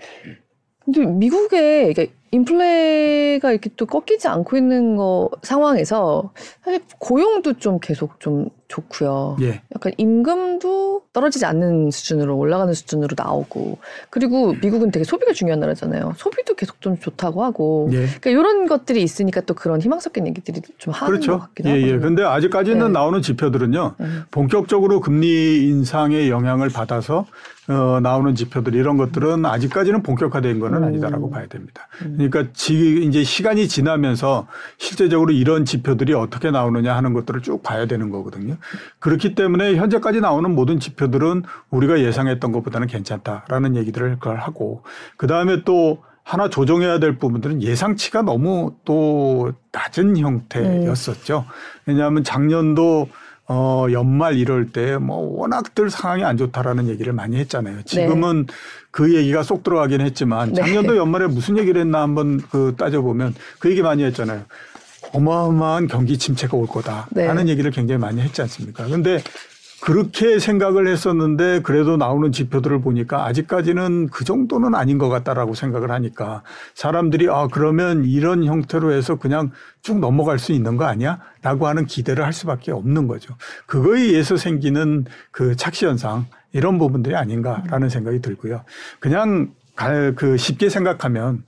근데 미국에 그러니까 인플레가 이렇게 또 꺾이지 않고 있는 거 상황에서 사실 고용도 좀 계속 좀 좋고요. 예. 약간 임금도 떨어지지 않는 수준으로 올라가는 수준으로 나오고 그리고 미국은 되게 소비가 중요한 나라잖아요. 소비도 계속 좀 좋다고 하고 예. 그러니까 이런 것들이 있으니까 또 그런 희망 섞인 얘기들이 좀 하는 그렇죠. 것 같기도 하고. 예, 예. 근데 아직까지는 네. 나오는 지표들은요. 네. 본격적으로 금리 인상의 영향을 받아서 어, 나오는 지표들 이런 것들은 아직까지는 본격화된 거는 음. 아니다라고 봐야 됩니다. 음. 그러니까 지, 이제 시간이 지나면서 실제적으로 이런 지표들이 어떻게 나오느냐 하는 것들을 쭉 봐야 되는 거거든요. 그렇기 때문에 현재까지 나오는 모든 지표들은 우리가 예상했던 것보다는 괜찮다라는 얘기들을 그걸 하고 그 다음에 또 하나 조정해야 될 부분들은 예상치가 너무 또 낮은 형태였었죠. 왜냐하면 작년도 어, 연말 이럴 때 뭐 워낙들 상황이 안 좋다라는 얘기를 많이 했잖아요. 지금은 네. 그 얘기가 쏙 들어가긴 했지만 네. 작년도 네. 연말에 무슨 얘기를 했나 한번 그 따져보면 그 얘기 많이 했잖아요. 어마어마한 경기 침체가 올 거다. 네. 라는 얘기를 굉장히 많이 했지 않습니까? 근데 그렇게 생각을 했었는데 그래도 나오는 지표들을 보니까 아직까지는 그 정도는 아닌 것 같다라고 생각을 하니까 사람들이 아 그러면 이런 형태로 해서 그냥 쭉 넘어갈 수 있는 거 아니야? 라고 하는 기대를 할 수밖에 없는 거죠. 그거에 의해서 생기는 그 착시 현상 이런 부분들이 아닌가라는 생각이 들고요. 그냥 그 쉽게 생각하면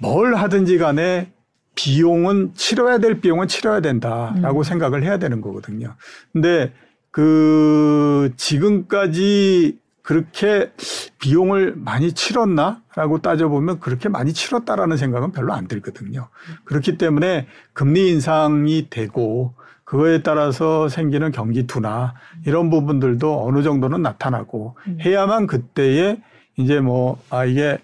뭘 하든지 간에 비용은 치러야 될 비용은 치러야 된다라고 음. 생각을 해야 되는 거거든요. 근데 그 지금까지 그렇게 비용을 많이 치렀나라고 따져보면 그렇게 많이 치렀다라는 생각은 별로 안 들거든요. 그렇기 때문에 금리 인상이 되고 그거에 따라서 생기는 경기 둔화 이런 부분들도 어느 정도는 나타나고 음. 해야만 그때에 이제 뭐, 아, 이게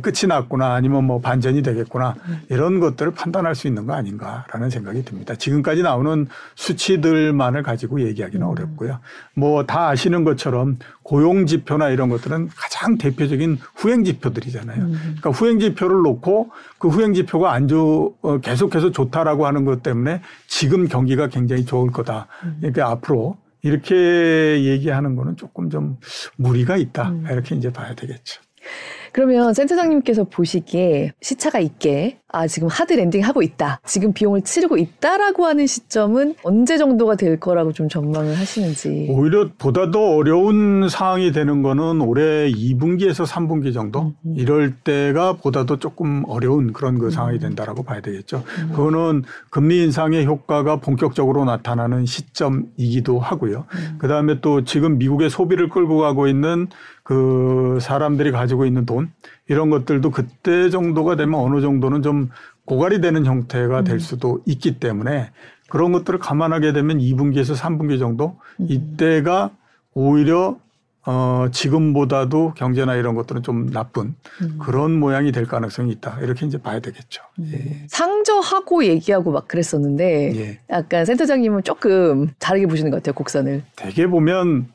끝이 났구나 아니면 뭐 반전이 되겠구나 이런 것들을 판단할 수 있는 거 아닌가라는 생각이 듭니다. 지금까지 나오는 수치들만을 가지고 얘기하기는 음. 어렵고요. 뭐 다 아시는 것처럼 고용 지표나 이런 것들은 가장 대표적인 후행 지표들이잖아요. 음. 그러니까 후행 지표를 놓고 그 후행 지표가 안 좋, 어, 계속해서 좋다라고 하는 것 때문에 지금 경기가 굉장히 좋을 거다. 음. 그러니까 앞으로 이렇게 얘기하는 거는 조금 좀 무리가 있다. 이렇게 이제 봐야 되겠죠. 그러면 센터장님께서 보시기에 시차가 있게 아 지금 hard landing 하고 있다. 지금 비용을 치르고 있다라고 하는 시점은 언제 정도가 될 거라고 좀 전망을 하시는지. 오히려 보다 더 어려운 상황이 되는 거는 올해 2분기에서 3분기 정도 음, 음. 이럴 때가 보다 더 조금 어려운 그런 그 상황이 음. 된다라고 봐야 되겠죠. 음. 그거는 금리 인상의 효과가 본격적으로 나타나는 시점이기도 하고요. 음. 그다음에 또 지금 미국의 소비를 끌고 가고 있는 그 사람들이 가지고 있는 돈 이런 것들도 그때 정도가 되면 어느 정도는 좀 고갈이 되는 형태가 될 음. 수도 있기 때문에 그런 것들을 감안하게 되면 2분기에서 3분기 정도 음. 이때가 오히려 어, 지금보다도 경제나 이런 것들은 좀 나쁜 음. 그런 모양이 될 가능성이 있다. 이렇게 이제 봐야 되겠죠. 음. 예. 상저하고 얘기하고 막 그랬었는데 예. 약간 센터장님은 조금 다르게 보시는 것 같아요. 곡선을. 대개 보면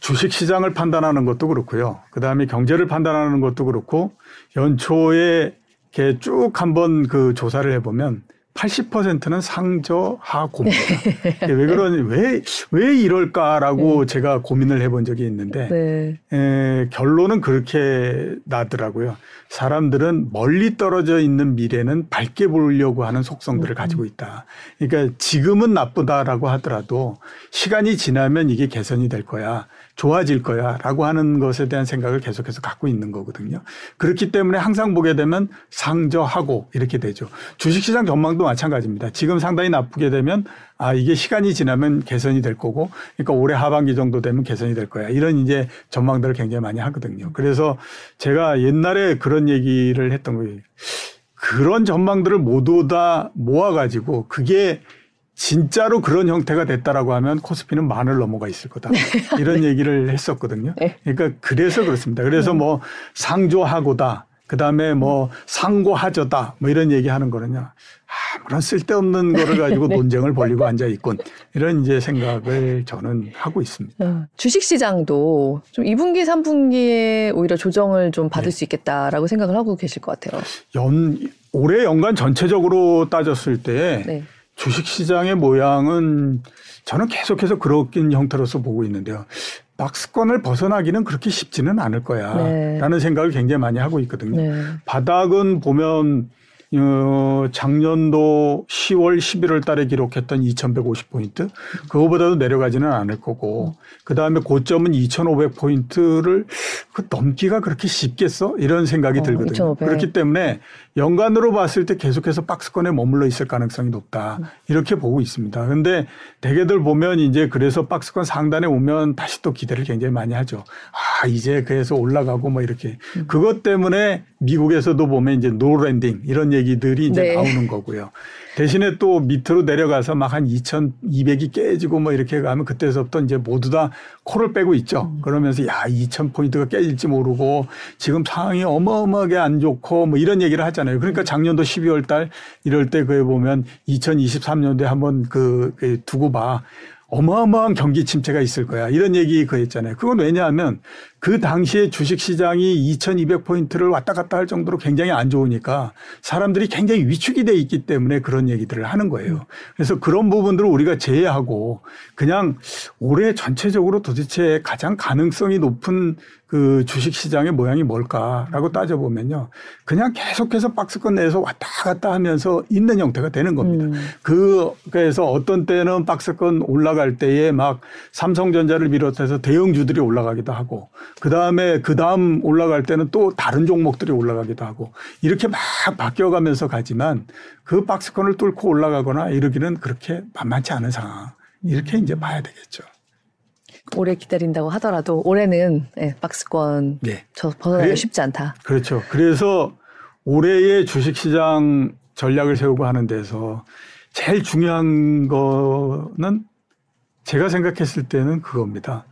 주식 시장을 판단하는 것도 그렇고요. 그 다음에 경제를 판단하는 것도 그렇고 연초에 이렇게 쭉 한번 그 조사를 해보면 80%는 상저 하고입니다. *laughs* 왜 그러니 왜 왜 이럴까라고 네. 제가 고민을 해본 적이 있는데 네. 에, 결론은 그렇게 나더라고요. 사람들은 멀리 떨어져 있는 미래는 밝게 보려고 하는 속성들을 음. 가지고 있다. 그러니까 지금은 나쁘다라고 하더라도 시간이 지나면 이게 개선이 될 거야. 좋아질 거야 라고 하는 것에 대한 생각을 계속해서 갖고 있는 거거든요. 그렇기 때문에 항상 보게 되면 상저하고 이렇게 되죠. 주식시장 전망도 마찬가지입니다. 지금 상당히 나쁘게 되면 아, 이게 시간이 지나면 개선이 될 거고 그러니까 올해 하반기 정도 되면 개선이 될 거야. 이런 이제 전망들을 굉장히 많이 하거든요. 그래서 제가 옛날에 그런 얘기를 했던 거예요. 그런 전망들을 모두 다 모아가지고 그게 진짜로 그런 형태가 됐다라고 하면 코스피는 만을 넘어가 있을 거다. 이런 *laughs* 얘기를 했었거든요. 네. 그러니까 그래서 그렇습니다. 그래서 네. 뭐 상조하고다. 그 다음에 뭐 상고하저다. 뭐 이런 얘기 하는 거는요. 아무런 쓸데없는 거를 가지고 *laughs* 네. 논쟁을 벌리고 앉아 있군. 이런 이제 생각을 저는 하고 있습니다. 어, 주식 시장도 좀 2분기, 3분기에 오히려 조정을 좀 받을 네. 수 있겠다라고 생각을 하고 계실 것 같아요. 연, 올해 연간 전체적으로 따졌을 때 네. 주식시장의 모양은 저는 계속해서 그렇긴 형태로서 보고 있는데요. 박스권을 벗어나기는 그렇게 쉽지는 않을 거야. 네. 라는 생각을 굉장히 많이 하고 있거든요. 네. 바닥은 보면 어, 작년도 10월, 11월 달에 기록했던 2150포인트, 그거보다도 내려가지는 않을 거고, 그 다음에 고점은 2500포인트를 그 넘기가 그렇게 쉽겠어? 이런 생각이 어, 들거든요. 2500. 그렇기 때문에 연간으로 봤을 때 계속해서 박스권에 머물러 있을 가능성이 높다. 이렇게 보고 있습니다. 근데 대개들 보면 이제 그래서 박스권 상단에 오면 다시 또 기대를 굉장히 많이 하죠. 아, 이제 그래서 올라가고 뭐 이렇게. 그것 때문에 미국에서도 보면 이제 no landing 이런 얘기 들이 이제 네. 나오는 거고요. 대신에 또 밑으로 내려가서 막 한 2,200이 깨지고 뭐 이렇게 가면 그때서부터 이제 모두 다 코를 빼고 있죠. 음. 그러면서 야, 2,000포인트가 깨질지 모르고 지금 상황이 어마어마하게 안 좋고 뭐 이런 얘기를 하잖아요. 그러니까 작년도 12월 달 이럴 때 그에 보면 2023년도에 한번 그, 그 두고 봐. 어마어마한 경기 침체가 있을 거야. 이런 얘기 그 했잖아요. 그건 왜냐하면 그 당시에 주식 시장이 2200포인트를 왔다 갔다 할 정도로 굉장히 안 좋으니까 사람들이 굉장히 위축이 돼 있기 때문에 그런 얘기들을 하는 거예요. 그래서 그런 부분들을 우리가 제외하고 그냥 올해 전체적으로 도대체 가장 가능성이 높은 그 주식 시장의 모양이 뭘까라고 따져보면요. 그냥 계속해서 박스권 내에서 왔다 갔다 하면서 있는 형태가 되는 겁니다. 음. 그, 그래서 어떤 때는 박스권 올라갈 때에 막 삼성전자를 비롯해서 대형주들이 올라가기도 하고 그 다음에 그 다음 올라갈 때는 또 다른 종목들이 올라가기도 하고 이렇게 막 바뀌어가면서 가지만 그 박스권을 뚫고 올라가거나 이러기는 그렇게 만만치 않은 상황. 이렇게 이제 봐야 되겠죠. 오래 기다린다고 하더라도 올해는 네, 박스권 네. 저 벗어나기 그래, 쉽지 않다. 그렇죠. 그래서 올해의 주식시장 전략을 세우고 하는 데서 제일 중요한 거는 제가 생각했을 때는 그겁니다.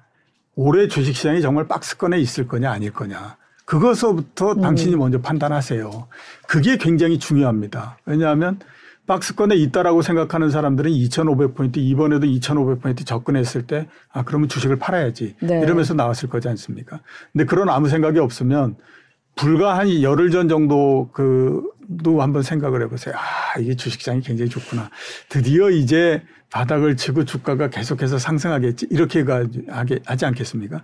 올해 주식시장이 정말 박스권에 있을 거냐 아닐 거냐. 그것서부터 음. 당신이 먼저 판단하세요. 그게 굉장히 중요합니다. 왜냐하면 박스권에 있다라고 생각하는 사람들은 2,500포인트 이번에도 2,500포인트 접근했을 때 아 그러면 주식을 팔아야지 네. 이러면서 나왔을 거지 않습니까? 근데 그런 아무 생각이 없으면 불과 한 열흘 전 정도 그도 한번 생각을 해보세요. 아 이게 주식시장이 굉장히 좋구나. 드디어 이제 바닥을 치고 주가가 계속해서 상승하겠지 이렇게 하게 하지 않겠습니까?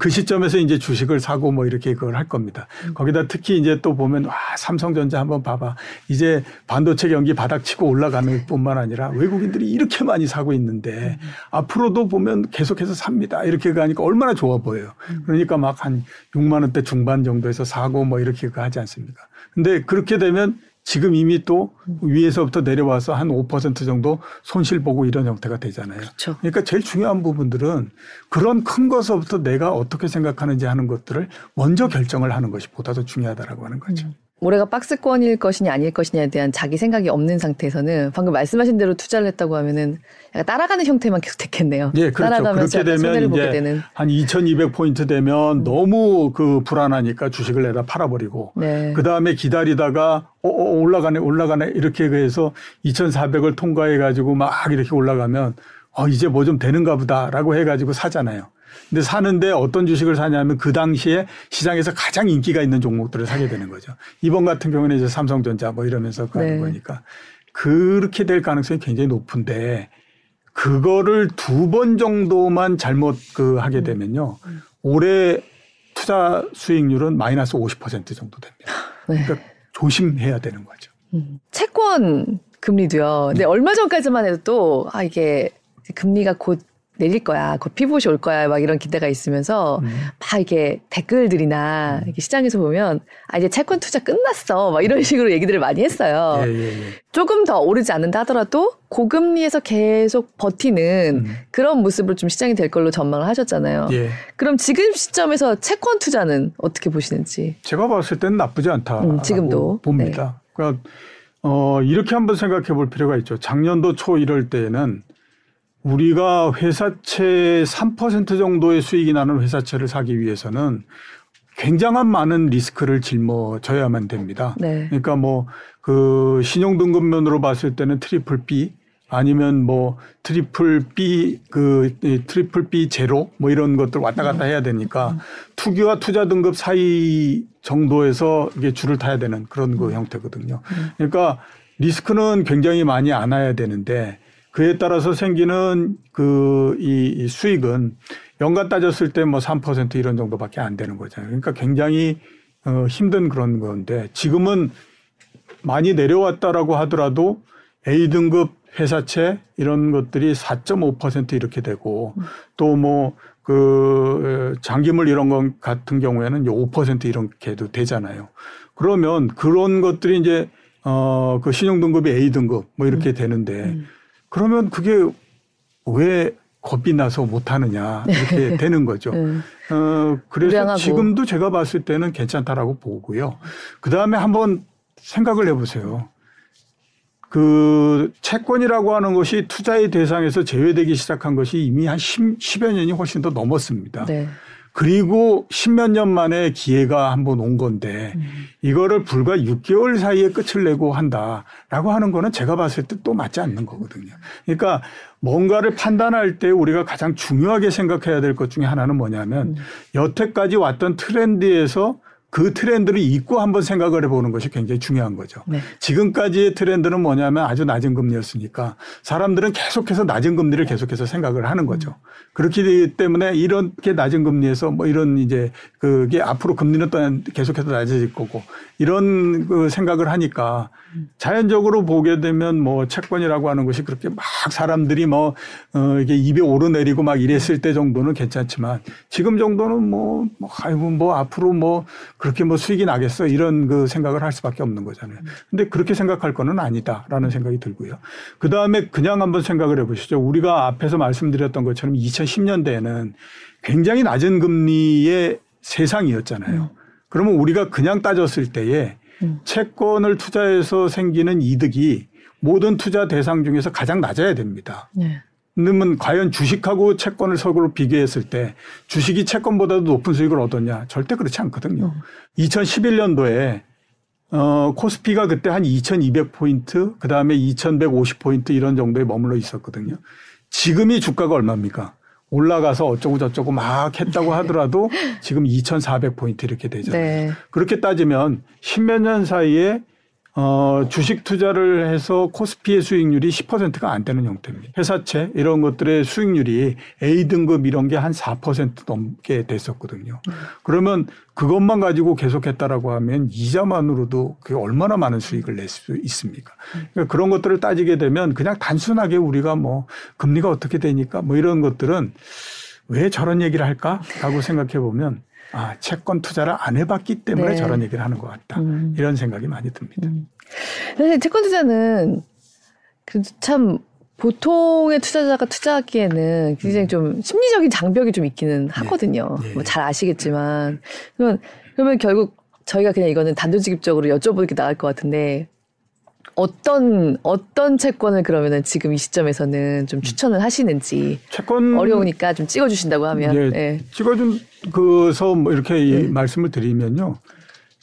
그 시점에서 이제 주식을 사고 뭐 이렇게 그걸 할 겁니다. 음. 거기다 특히 이제 또 보면 와 삼성전자 한번 봐봐 이제 반도체 경기 바닥 치고 올라가는 뿐만 아니라 외국인들이 이렇게 많이 사고 있는데 음. 앞으로도 보면 계속해서 삽니다 이렇게 가니까 얼마나 좋아 보여요. 음. 그러니까 막 한 6만 원대 중반 정도에서 사고 뭐 이렇게 하지 않습니까? 근데 그렇게 되면 지금 이미 또 위에서부터 내려와서 한 5% 정도 손실 보고 이런 형태가 되잖아요. 그렇죠. 그러니까 제일 중요한 부분들은 그런 큰 것서부터 내가 어떻게 생각하는지 하는 것들을 먼저 결정을 하는 것이 보다 더 중요하다라고 하는 거죠. 음. 올해가 박스권일 것이냐 아닐 것이냐에 대한 자기 생각이 없는 상태에서는 방금 말씀하신 대로 투자를 했다고 하면은 약간 따라가는 형태만 계속 됐겠네요. 예, 그렇죠. 그렇게 되면 이제 되는. 한 2,200포인트 되면 음. 너무 그 불안하니까 주식을 내다 팔아버리고 네. 그 다음에 기다리다가 어, 어, 올라가네 올라가네 이렇게 해서 2,400을 통과해 가지고 막 이렇게 올라가면 어 이제 뭐 좀 되는가 보다라고 해가지고 사잖아요. 근데 사는데 어떤 주식을 사냐면 그 당시에 시장에서 가장 인기가 있는 종목들을 사게 되는 거죠. 이번 같은 경우는 이제 삼성전자 뭐 이러면서 가는 네. 거니까 그렇게 될 가능성이 굉장히 높은데 그거를 두 번 정도만 잘못 그 하게 되면요. 올해 투자 수익률은 마이너스 50% 정도 됩니다. *laughs* 네. 그러니까 조심해야 되는 거죠. 음. 채권 금리도요. 근데 얼마 전까지만 해도 또, 아, 이게 금리가 곧 내릴 거야. 곧 피봇이 올 거야. 막 이런 기대가 있으면서 음. 막 이게 댓글들이나 음. 이렇게 시장에서 보면 아 이제 채권 투자 끝났어. 막 이런 *laughs* 식으로 얘기들을 많이 했어요. 예, 예, 예. 조금 더 오르지 않는다 하더라도 고금리에서 계속 버티는 음. 그런 모습을 좀 시장이 될 걸로 전망을 하셨잖아요. 예. 그럼 지금 시점에서 채권 투자는 어떻게 보시는지? 제가 봤을 때는 나쁘지 않다. 음, 지금도 봅니다. 네. 그러니까 어, 이렇게 한번 생각해 볼 필요가 있죠. 작년도 초 이럴 때에는 우리가 회사채 3% 정도의 수익이 나는 회사채를 사기 위해서는 굉장한 많은 리스크를 짊어져야만 됩니다. 네. 그러니까 뭐 그 신용등급 면으로 봤을 때는 triple B 아니면 뭐 triple B 그 triple B 제로 뭐 이런 것들 왔다 갔다 해야 되니까 음. 투기와 투자 등급 사이 정도에서 이게 줄을 타야 되는 그런 그 형태거든요. 음. 그러니까 리스크는 굉장히 많이 안아야 되는데 그에 따라서 생기는 그 이 수익은 연간 따졌을 때 뭐 3% 이런 정도밖에 안 되는 거잖아요. 그러니까 굉장히 어 힘든 그런 건데 지금은 많이 내려왔다라고 하더라도 A 등급 회사채 이런 것들이 4.5% 이렇게 되고 또 뭐 그 장기물 이런 것 같은 경우에는 5% 이렇게도 되잖아요. 그러면 그런 것들이 이제 어 그 신용 등급이 A 등급 뭐 이렇게 음. 되는데 음. 그러면 그게 왜 겁이 나서 못하느냐 이렇게 네. 되는 거죠. *laughs* 네. 어 그래서 우량하고. 지금도 제가 봤을 때는 괜찮다라고 보고요. 그 다음에 한번 생각을 해보세요. 그 채권이라고 하는 것이 투자의 대상에서 제외되기 시작한 것이 이미 한 10, 10여 년이 훨씬 더 넘었습니다. 네. 그리고 십몇 년 만에 기회가 한번 온 건데 음. 이거를 불과 6개월 사이에 끝을 내고 한다라고 하는 거는 제가 봤을 때 또 맞지 않는 거거든요. 그러니까 뭔가를 판단할 때 우리가 가장 중요하게 생각해야 될 것 중에 하나는 뭐냐면 음. 여태까지 왔던 트렌드에서 그 트렌드를 잊고 한번 생각을 해보는 것이 굉장히 중요한 거죠. 네. 지금까지의 트렌드는 뭐냐면 아주 낮은 금리였으니까 사람들은 계속해서 낮은 금리를 계속해서 생각을 하는 거죠. 음. 그렇기 때문에 이렇게 낮은 금리에서 뭐 이런 이제 그게 앞으로 금리는 또 계속해서 낮아질 거고 이런 그 생각을 하니까 자연적으로 보게 되면 뭐 채권이라고 하는 것이 그렇게 막 사람들이 뭐, 어, 이게 입에 오르내리고 막 이랬을 때 정도는 괜찮지만 지금 정도는 뭐, 뭐 아이고 뭐 앞으로 뭐 그렇게 뭐 수익이 나겠어 이런 그 생각을 할 수밖에 없는 거잖아요. 근데 그렇게 생각할 거는 아니다라는 생각이 들고요. 그 다음에 그냥 한번 생각을 해 보시죠. 우리가 앞에서 말씀드렸던 것처럼 2010년대에는 굉장히 낮은 금리의 세상이었잖아요. 그러면 우리가 그냥 따졌을 때에 음. 채권을 투자해서 생기는 이득이 모든 투자 대상 중에서 가장 낮아야 됩니다. 네. 그러면 과연 주식하고 채권을 서로 비교했을 때 주식이 채권보다도 높은 수익을 얻었냐? 절대 그렇지 않거든요. 음. 2011년도에 어, 코스피가 그때 한 2200포인트, 그 다음에 2150포인트 이런 정도에 머물러 있었거든요. 지금이 주가가 얼마입니까? 올라가서 어쩌고 저쩌고 막 했다고 하더라도 지금 2,400포인트 이렇게 되잖아요. 네. 그렇게 따지면 십몇 년 사이에 어, 주식 투자를 해서 코스피의 수익률이 10%가 안 되는 형태입니다. 회사채 이런 것들의 수익률이 A등급 이런 게 한 4% 넘게 됐었거든요. 음. 그러면 그것만 가지고 계속했다라고 하면 이자만으로도 그게 얼마나 많은 수익을 낼 수 있습니까? 그러니까 그런 것들을 따지게 되면 그냥 단순하게 우리가 뭐 금리가 어떻게 되니까 뭐 이런 것들은 왜 저런 얘기를 할까라고 생각해 보면 아, 채권 투자를 안 해봤기 때문에 네. 저런 얘기를 하는 것 같다. 음. 이런 생각이 많이 듭니다. 음. 사실 채권 투자는 참 보통의 투자자가 투자하기에는 굉장히 좀 심리적인 장벽이 좀 있기는 네. 하거든요. 네. 네. 뭐잘 아시겠지만. 그러면, 그러면 결국 저희가 그냥 이거는 단도직입적으로 여쭤보는 게 나을 것 같은데 어떤 어떤 채권을 그러면은 지금 이 시점에서는 좀 추천을 하시는지 채권 어려우니까 좀 찍어주신다고 하면 예, 네. 찍어준 그서 뭐 이렇게 네. 말씀을 드리면요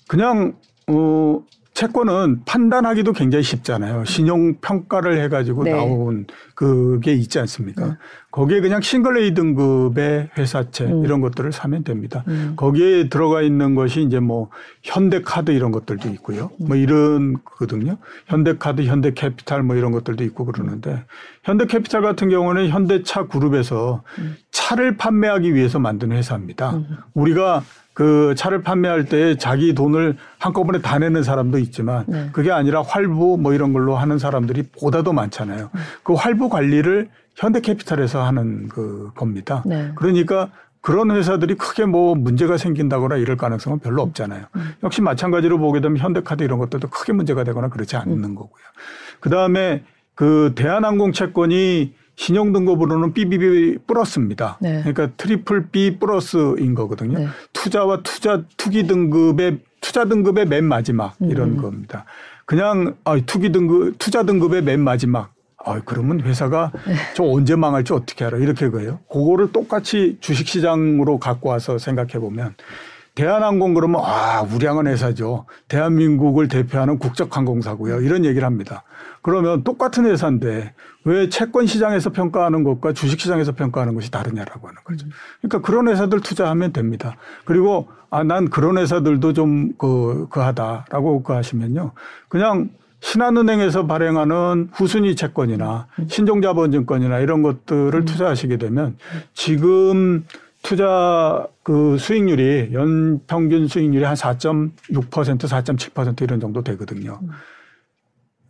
그냥 어 채권은 판단하기도 굉장히 쉽잖아요. 신용 평가를 해가지고 네. 나온 그게 있지 않습니까? 네. 거기에 그냥 싱글 A 등급의 회사채 음. 이런 것들을 사면 됩니다. 음. 거기에 들어가 있는 것이 이제 뭐 현대카드 이런 것들도 있고요. 음. 뭐 이런 거거든요. 현대카드, 현대캐피탈 뭐 이런 것들도 있고 그러는데 현대캐피탈 같은 경우는 현대차 그룹에서 음. 차를 판매하기 위해서 만든 회사입니다. 음. 우리가 그 차를 판매할 때 자기 돈을 한꺼번에 다 내는 사람도 있지만 네. 그게 아니라 활부 뭐 이런 걸로 하는 사람들이 보다도 많잖아요. 음. 그 활부 관리를 현대캐피탈에서 하는 그 겁니다. 네. 그러니까 그런 회사들이 크게 뭐 문제가 생긴다거나 이럴 가능성은 별로 없잖아요. 음. 역시 마찬가지로 보게 되면 현대카드 이런 것들도 크게 문제가 되거나 그렇지 않는 음. 거고요. 그 다음에 그 대한항공 채권이 신용 등급으로는 BBB 플러스입니다. 네. 그러니까 triple B 플러스인 거거든요. 네. 투자와 투자 투기 등급의 투자 등급의 맨 마지막 이런 음. 겁니다. 그냥 아, 투기 등급 투자 등급의 맨 마지막. 아, 그러면 회사가 네. 저 언제 망할지 어떻게 알아? 이렇게 거예요. 그거를 똑같이 주식시장으로 갖고 와서 생각해 보면 대한항공 그러면 아, 우량한 회사죠. 대한민국을 대표하는 국적항공사고요. 이런 얘기를 합니다. 그러면 똑같은 회사인데 왜 채권 시장에서 평가하는 것과 주식 시장에서 평가하는 것이 다르냐라고 하는 거죠. 그러니까 그런 회사들 투자하면 됩니다. 그리고 아, 난 그런 회사들도 좀 그, 그 하다라고 그 하시면요. 그냥 신한은행에서 발행하는 후순위 채권이나 신종자본증권이나 이런 것들을 투자하시게 되면 지금 투자 그 수익률이 연 평균 수익률이 한 4.6% 4.7% 이런 정도 되거든요.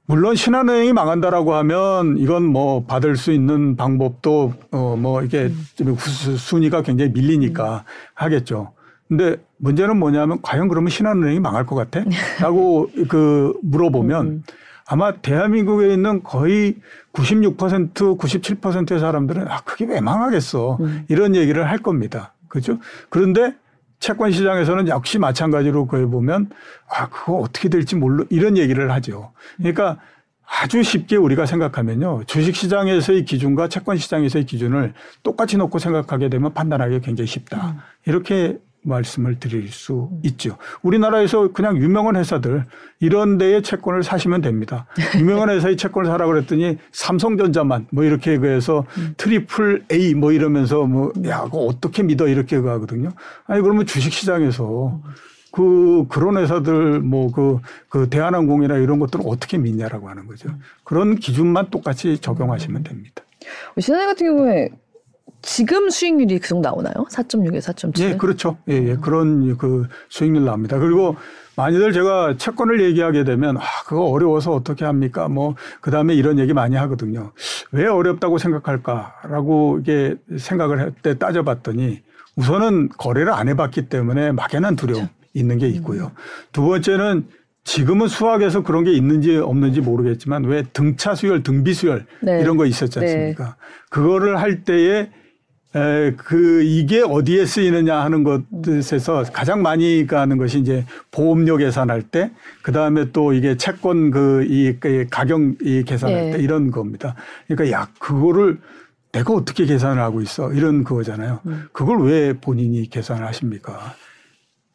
물론 신한은행이 망한다라고 하면 이건 뭐 받을 수 있는 방법도 어 뭐 이게 음. 순위가 굉장히 밀리니까 하겠죠. 근데 문제는 뭐냐면 과연 그러면 신한은행이 망할 것 같아? 라고 *laughs* 그 물어보면 음. 아마 대한민국에 있는 거의 96% 97%의 사람들은 아 그게 왜 망하겠어 음. 이런 얘기를 할 겁니다. 그렇죠? 그런데 채권 시장에서는 역시 마찬가지로 그에 보면 아 그거 어떻게 될지 몰라 이런 얘기를 하죠. 그러니까 아주 쉽게 우리가 생각하면요. 주식 시장에서의 기준과 채권 시장에서의 기준을 똑같이 놓고 생각하게 되면 판단하기 굉장히 쉽다. 음. 이렇게 말씀을 드릴 수 음. 있죠. 우리나라에서 그냥 유명한 회사들 이런 데에 채권을 사시면 됩니다. *laughs* 유명한 회사의 채권을 사라 그랬더니 삼성전자만 뭐 이렇게 그래서 음. triple A 뭐 이러면서 뭐야 그거 어떻게 믿어 이렇게 가거든요. 아니 그러면 주식 시장에서 음. 그 그런 회사들 뭐 그그 그 대한항공이나 이런 것들은 어떻게 믿냐라고 하는 거죠. 그런 기준만 똑같이 적용하시면 됩니다. 신한해 같은 경우에 지금 수익률이 계속 나오나요? 4.6에 4.7? 예, 그렇죠. 예, 예. 그런 그 수익률 나옵니다. 그리고 많이들 제가 채권을 얘기하게 되면 아, 그거 어려워서 어떻게 합니까? 뭐 그다음에 이런 얘기 많이 하거든요. 왜 어렵다고 생각할까라고 이게 생각을 할 때 따져봤더니 우선은 거래를 안 해봤기 때문에 막연한 두려움 그렇죠. 있는 게 있고요. 음. 두 번째는 지금은 수학에서 그런 게 있는지 없는지 모르겠지만 왜 등차 수열, 등비 수열 네. 이런 거 있었지 네. 않습니까? 네. 그거를 할 때에 에, 그 이게 어디에 쓰이느냐 하는 것에서 가장 많이 가는 것이 이제 보험료 계산할 때, 그 다음에 또 이게 채권 그이 그 가격 이 계산할 네. 때 이런 겁니다. 그러니까 야 그거를 내가 어떻게 계산을 하고 있어 이런 그거잖아요. 음. 그걸 왜 본인이 계산을 하십니까?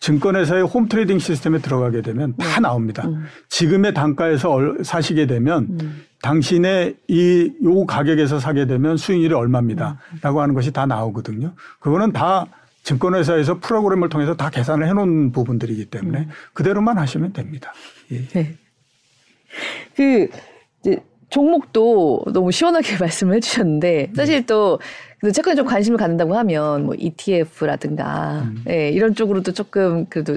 증권회사의 home trading system에 들어가게 되면 다 네. 나옵니다. 음. 지금의 단가에서 사시게 되면 음. 당신의 이 요 가격에서 사게 되면 수익률이 얼마입니다. 음. 라고 하는 것이 다 나오거든요. 그거는 다 증권회사에서 프로그램을 통해서 다 계산을 해놓은 부분들이기 때문에 음. 그대로만 하시면 됩니다. 예. 네. 그 이제 종목도 너무 시원하게 *laughs* 말씀을 해주셨는데 사실 또 채권에 좀 관심을 갖는다고 하면 뭐 ETF라든가 음. 예, 이런 쪽으로도 조금 그래도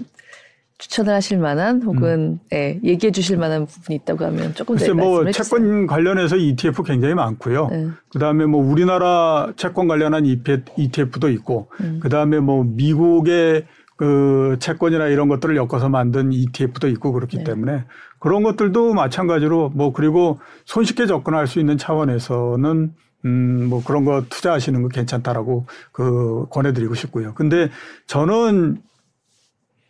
추천을 하실 만한 혹은 음. 예, 얘기해 주실 만한 부분이 있다고 하면 조금 더뭐 채권 관련해서 ETF 굉장히 많고요. 네. 그다음에 뭐 우리나라 채권 관련한 ETF도 있고 음. 그다음에 뭐 미국의 그 채권이나 이런 것들을 엮어서 만든 ETF도 있고 그렇기 네. 때문에 그런 것들도 마찬가지로 뭐 그리고 손쉽게 접근할 수 있는 차원에서는 음, 뭐 그런 거 투자하시는 거 괜찮다라고 그 권해드리고 싶고요. 근데 저는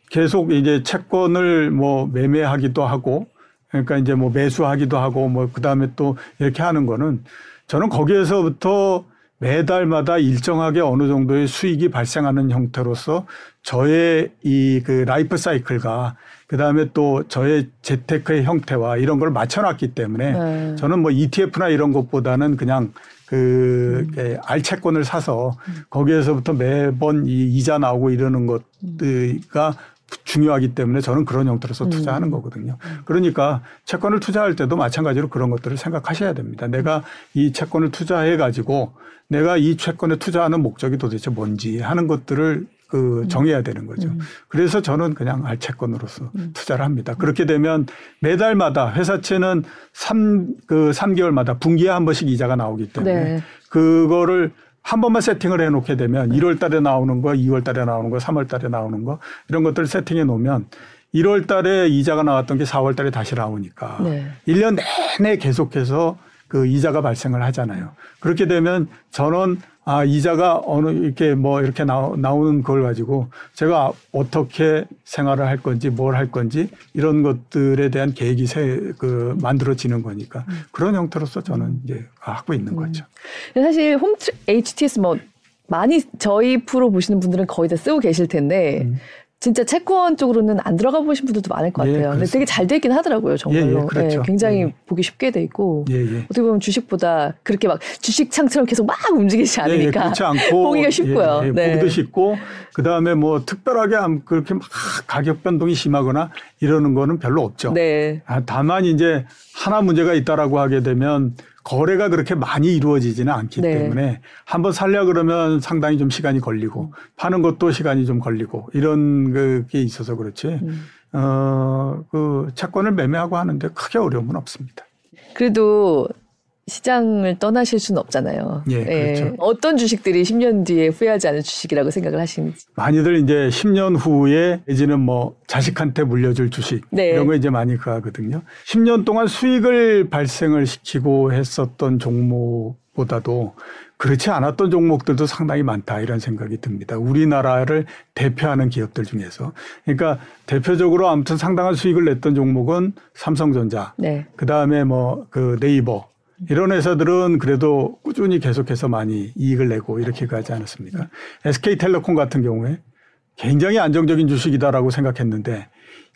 계속 이제 채권을 뭐 매매하기도 하고 그러니까 이제 뭐 매수하기도 하고 뭐 그다음에 또 이렇게 하는 거는 저는 거기에서부터 매달마다 일정하게 어느 정도의 수익이 발생하는 형태로서 저의 이 그 라이프 사이클과 그다음에 또 저의 재테크의 형태와 이런 걸 맞춰놨기 때문에 네. 저는 뭐 ETF나 이런 것보다는 그냥 그 음. 알채권을 사서 거기에서부터 매번 이 이자 나오고 이러는 것들가 중요하기 때문에 저는 그런 형태로서 음. 투자하는 거거든요. 그러니까 채권을 투자할 때도 마찬가지로 그런 것들을 생각하셔야 됩니다. 내가 이 채권을 투자해 가지고 내가 이 채권에 투자하는 목적이 도대체 뭔지 하는 것들을 그 음. 정해야 되는 거죠. 음. 그래서 저는 그냥 알채권으로서 음. 투자를 합니다. 그렇게 되면 매달마다 회사채는 3, 그 3개월마다 분기에 한 번씩 이자가 나오기 때문에 네. 그거를 한 번만 세팅을 해 놓게 되면 1월 달에 나오는 거, 2월 달에 나오는 거, 3월 달에 나오는 거 이런 것들을 세팅해 놓으면 1월 달에 이자가 나왔던 게 4월 달에 다시 나오니까 네. 1년 내내 계속해서 그 이자가 발생을 하잖아요. 그렇게 되면 저는 아, 이자가 어느 이렇게 뭐 이렇게 나오, 나오는 걸 가지고 제가 어떻게 생활을 할 건지 뭘 할 건지 이런 것들에 대한 계획이 세, 그 만들어지는 거니까 음. 그런 형태로서 저는 이제 하고 있는 음. 거죠. 사실 홈 HTS 뭐 많이 저희 프로 보시는 분들은 거의 다 쓰고 계실 텐데 음. 진짜 채권 쪽으로는 안 들어가 보신 분들도 많을 것 예, 같아요. 예, 근데 되게 잘 되긴 하더라고요, 정말로. 예, 예, 그렇죠. 네, 굉장히 예. 보기 쉽게 돼 있고 예, 어떻게 보면 주식보다 그렇게 막 주식 창처럼 계속 막 움직이지 않으니까 그렇지 않고 *laughs* 보기가 쉽고요. 네. 보기도 쉽고 그 다음에 뭐 특별하게 그렇게 막 가격 변동이 심하거나 이러는 거는 별로 없죠. 네. 아, 다만 이제 하나 문제가 있다라고 하게 되면 거래가 그렇게 많이 이루어지지는 않기 네. 때문에 한번 살려 그러면 상당히 좀 시간이 걸리고 파는 것도 시간이 좀 걸리고 이런 게 있어서 그렇지 음. 어그 채권을 매매하고 하는데 크게 어려움은 없습니다. 그래도 시장을 떠나실 수는 없잖아요. 예, 예. 그렇죠. 어떤 주식들이 10년 뒤에 후회하지 않을 주식이라고 생각을 하시는지. 많이들 이제 10년 후에 내지는 뭐 자식한테 물려줄 주식 네. 이런 거 이제 많이 그 하거든요. 10년 동안 수익을 발생을 시키고 했었던 종목 종목보다도 그렇지 않았던 종목들도 상당히 많다 이런 생각이 듭니다. 우리나라를 대표하는 기업들 중에서. 그러니까 대표적으로 아무튼 상당한 수익을 냈던 종목은 삼성전자, 네. 그 다음에 뭐 그 네이버 이런 회사들은 그래도 꾸준히 계속해서 많이 이익을 내고 이렇게 가지 않았습니까? 음. SK텔레콤 같은 경우에 굉장히 안정적인 주식이다라고 생각했는데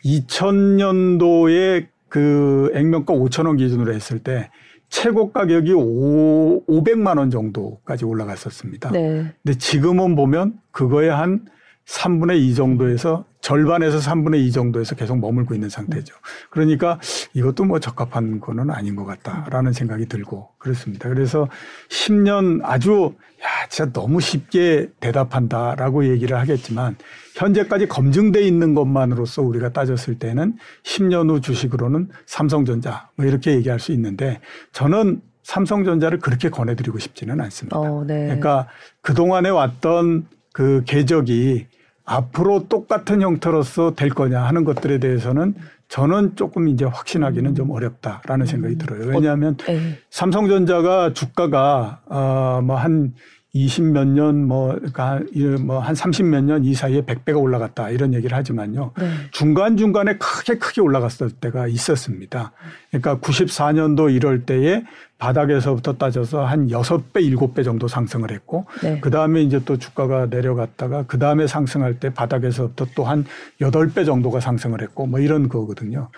2000년도에 그 액면가 5천 원 기준으로 했을 때 최고 가격이 5, 500만 원 정도까지 올라갔었습니다. 네. 근데 지금은 보면 그거에 한 3분의 2 정도에서 절반에서 3분의 2 정도에서 계속 머물고 있는 상태죠. 그러니까 이것도 뭐 적합한 거는 아닌 것 같다라는 생각이 들고 그렇습니다. 그래서 10년 아주 야, 진짜 너무 쉽게 대답한다라고 얘기를 하겠지만 현재까지 검증돼 있는 것만으로서 우리가 따졌을 때는 10년 후 주식으로는 삼성전자 뭐 이렇게 얘기할 수 있는데 저는 삼성전자를 그렇게 권해드리고 싶지는 않습니다. 어, 네. 그러니까 그동안에 왔던 그 궤적이 앞으로 똑같은 형태로서 될 거냐 하는 것들에 대해서는 저는 조금 이제 확신하기는 좀 어렵다라는 생각이 들어요. 왜냐하면 어, 네. 삼성전자가 주가가 어뭐한 20 몇 년, 뭐, 그러니까 뭐한 30 몇 년 이 사이에 100배가 올라갔다 이런 얘기를 하지만요. 네. 중간중간에 크게 크게 올라갔을 때가 있었습니다. 그러니까 94년도 이럴 때에 바닥에서부터 따져서 한 6배, 7배 정도 상승을 했고, 네. 그 다음에 이제 또 주가가 내려갔다가 그 다음에 상승할 때 바닥에서부터 또 한 8배 정도가 상승을 했고, 뭐 이런 거거든요.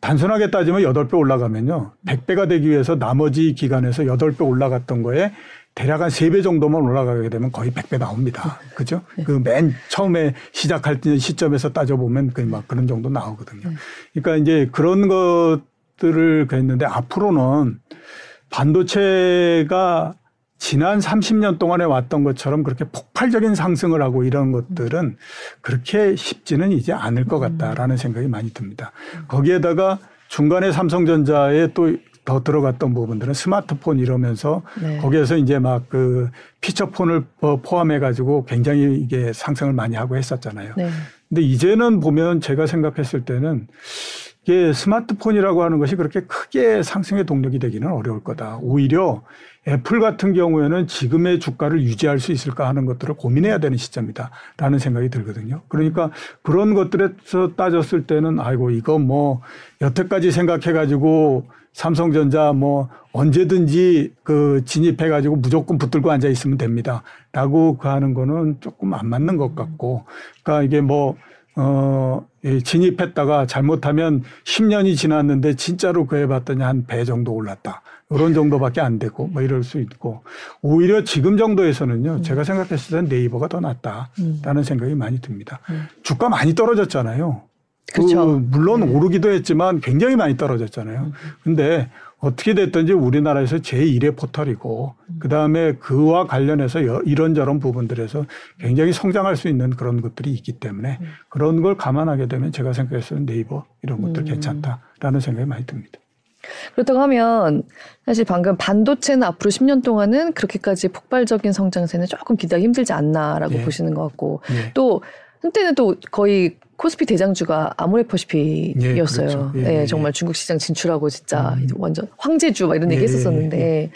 단순하게 따지면 8배 올라가면요. 100배가 되기 위해서 나머지 기간에서 8배 올라갔던 거에 대략 한 세 배 정도만 올라가게 되면 거의 100배 나옵니다. 그죠? 네. 그맨 처음에 시작할 때 시점에서 따져보면 거의 막 그런 정도 나오거든요. 네. 그러니까 이제 그런 것들을 그랬는데 앞으로는 반도체가 지난 30년 동안에 왔던 것처럼 그렇게 폭발적인 상승을 하고 이런 것들은 그렇게 쉽지는 이제 않을 것 같다라는 생각이 많이 듭니다. 거기에다가 중간에 삼성전자에 또 더 들어갔던 부분들은 스마트폰 이러면서 네. 거기에서 이제 막 그 피처폰을 포함해 가지고 굉장히 이게 상승을 많이 하고 했었잖아요. 네. 근데 이제는 보면 제가 생각했을 때는 이게 스마트폰이라고 하는 것이 그렇게 크게 상승의 동력이 되기는 어려울 거다. 오히려 애플 같은 경우에는 지금의 주가를 유지할 수 있을까 하는 것들을 고민해야 되는 시점이다. 라는 생각이 들거든요. 그러니까 그런 것들에서 따졌을 때는 아이고, 이거 뭐 여태까지 생각해 가지고 삼성전자 뭐 언제든지 그 진입해 가지고 무조건 붙들고 앉아 있으면 됩니다. 라고 그 하는 거는 조금 안 맞는 것 같고. 그러니까 이게 뭐, 어, 진입했다가 잘못하면 10년이 지났는데 진짜로 그 해 봤더니 한 배 정도 올랐다. 이런 정도밖에 안 되고 뭐 이럴 수 있고 오히려 지금 정도에서는요 음. 제가 생각했을 땐 네이버가 더 낫다라는 음. 생각이 많이 듭니다. 음. 주가 많이 떨어졌잖아요. 그렇죠. 그 물론 네. 오르기도 했지만 굉장히 많이 떨어졌잖아요. 음. 근데 어떻게 됐든지 우리나라에서 제1의 포털이고 음. 그다음에 그와 관련해서 이런저런 부분들에서 굉장히 성장할 수 있는 그런 것들이 있기 때문에 음. 그런 걸 감안하게 되면 제가 생각했을 때 네이버 이런 것들 음. 괜찮다라는 생각이 많이 듭니다. 그렇다고 하면 사실 방금 반도체는 앞으로 10년 동안은 그렇게까지 폭발적인 성장세는 조금 기대하기 힘들지 않나라고 예. 보시는 것 같고 예. 또 한때는 또 거의 코스피 대장주가 아모레퍼시픽이었어요. 예, 그렇죠. 예, 네, 정말 중국 시장 진출하고 진짜 음. 완전 황제주 막 이런 얘기 예, 했었었는데 예.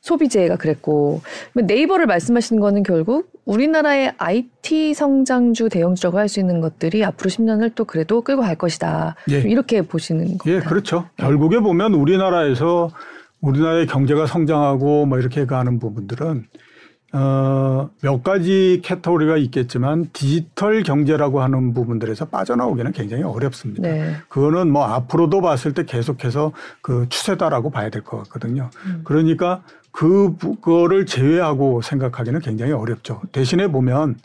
소비재가 그랬고 네이버를 말씀하시는 거는 결국 우리나라의 IT 성장주 대형주라고 할 수 있는 것들이 앞으로 10년을 또 그래도 끌고 갈 것이다. 예. 이렇게 보시는 거죠. 예, 그렇죠. 결국에 보면 우리나라에서 우리나라의 경제가 성장하고 뭐 이렇게 가는 부분들은 어, 몇 가지 캐터고리가 있겠지만 디지털 경제라고 하는 부분들에서 빠져나오기는 굉장히 어렵습니다. 네. 그거는 뭐 앞으로도 봤을 때 계속해서 그 추세다라고 봐야 될 것 같거든요. 음. 그러니까 그, 그거를 제외하고 생각하기는 굉장히 어렵죠. 대신에 보면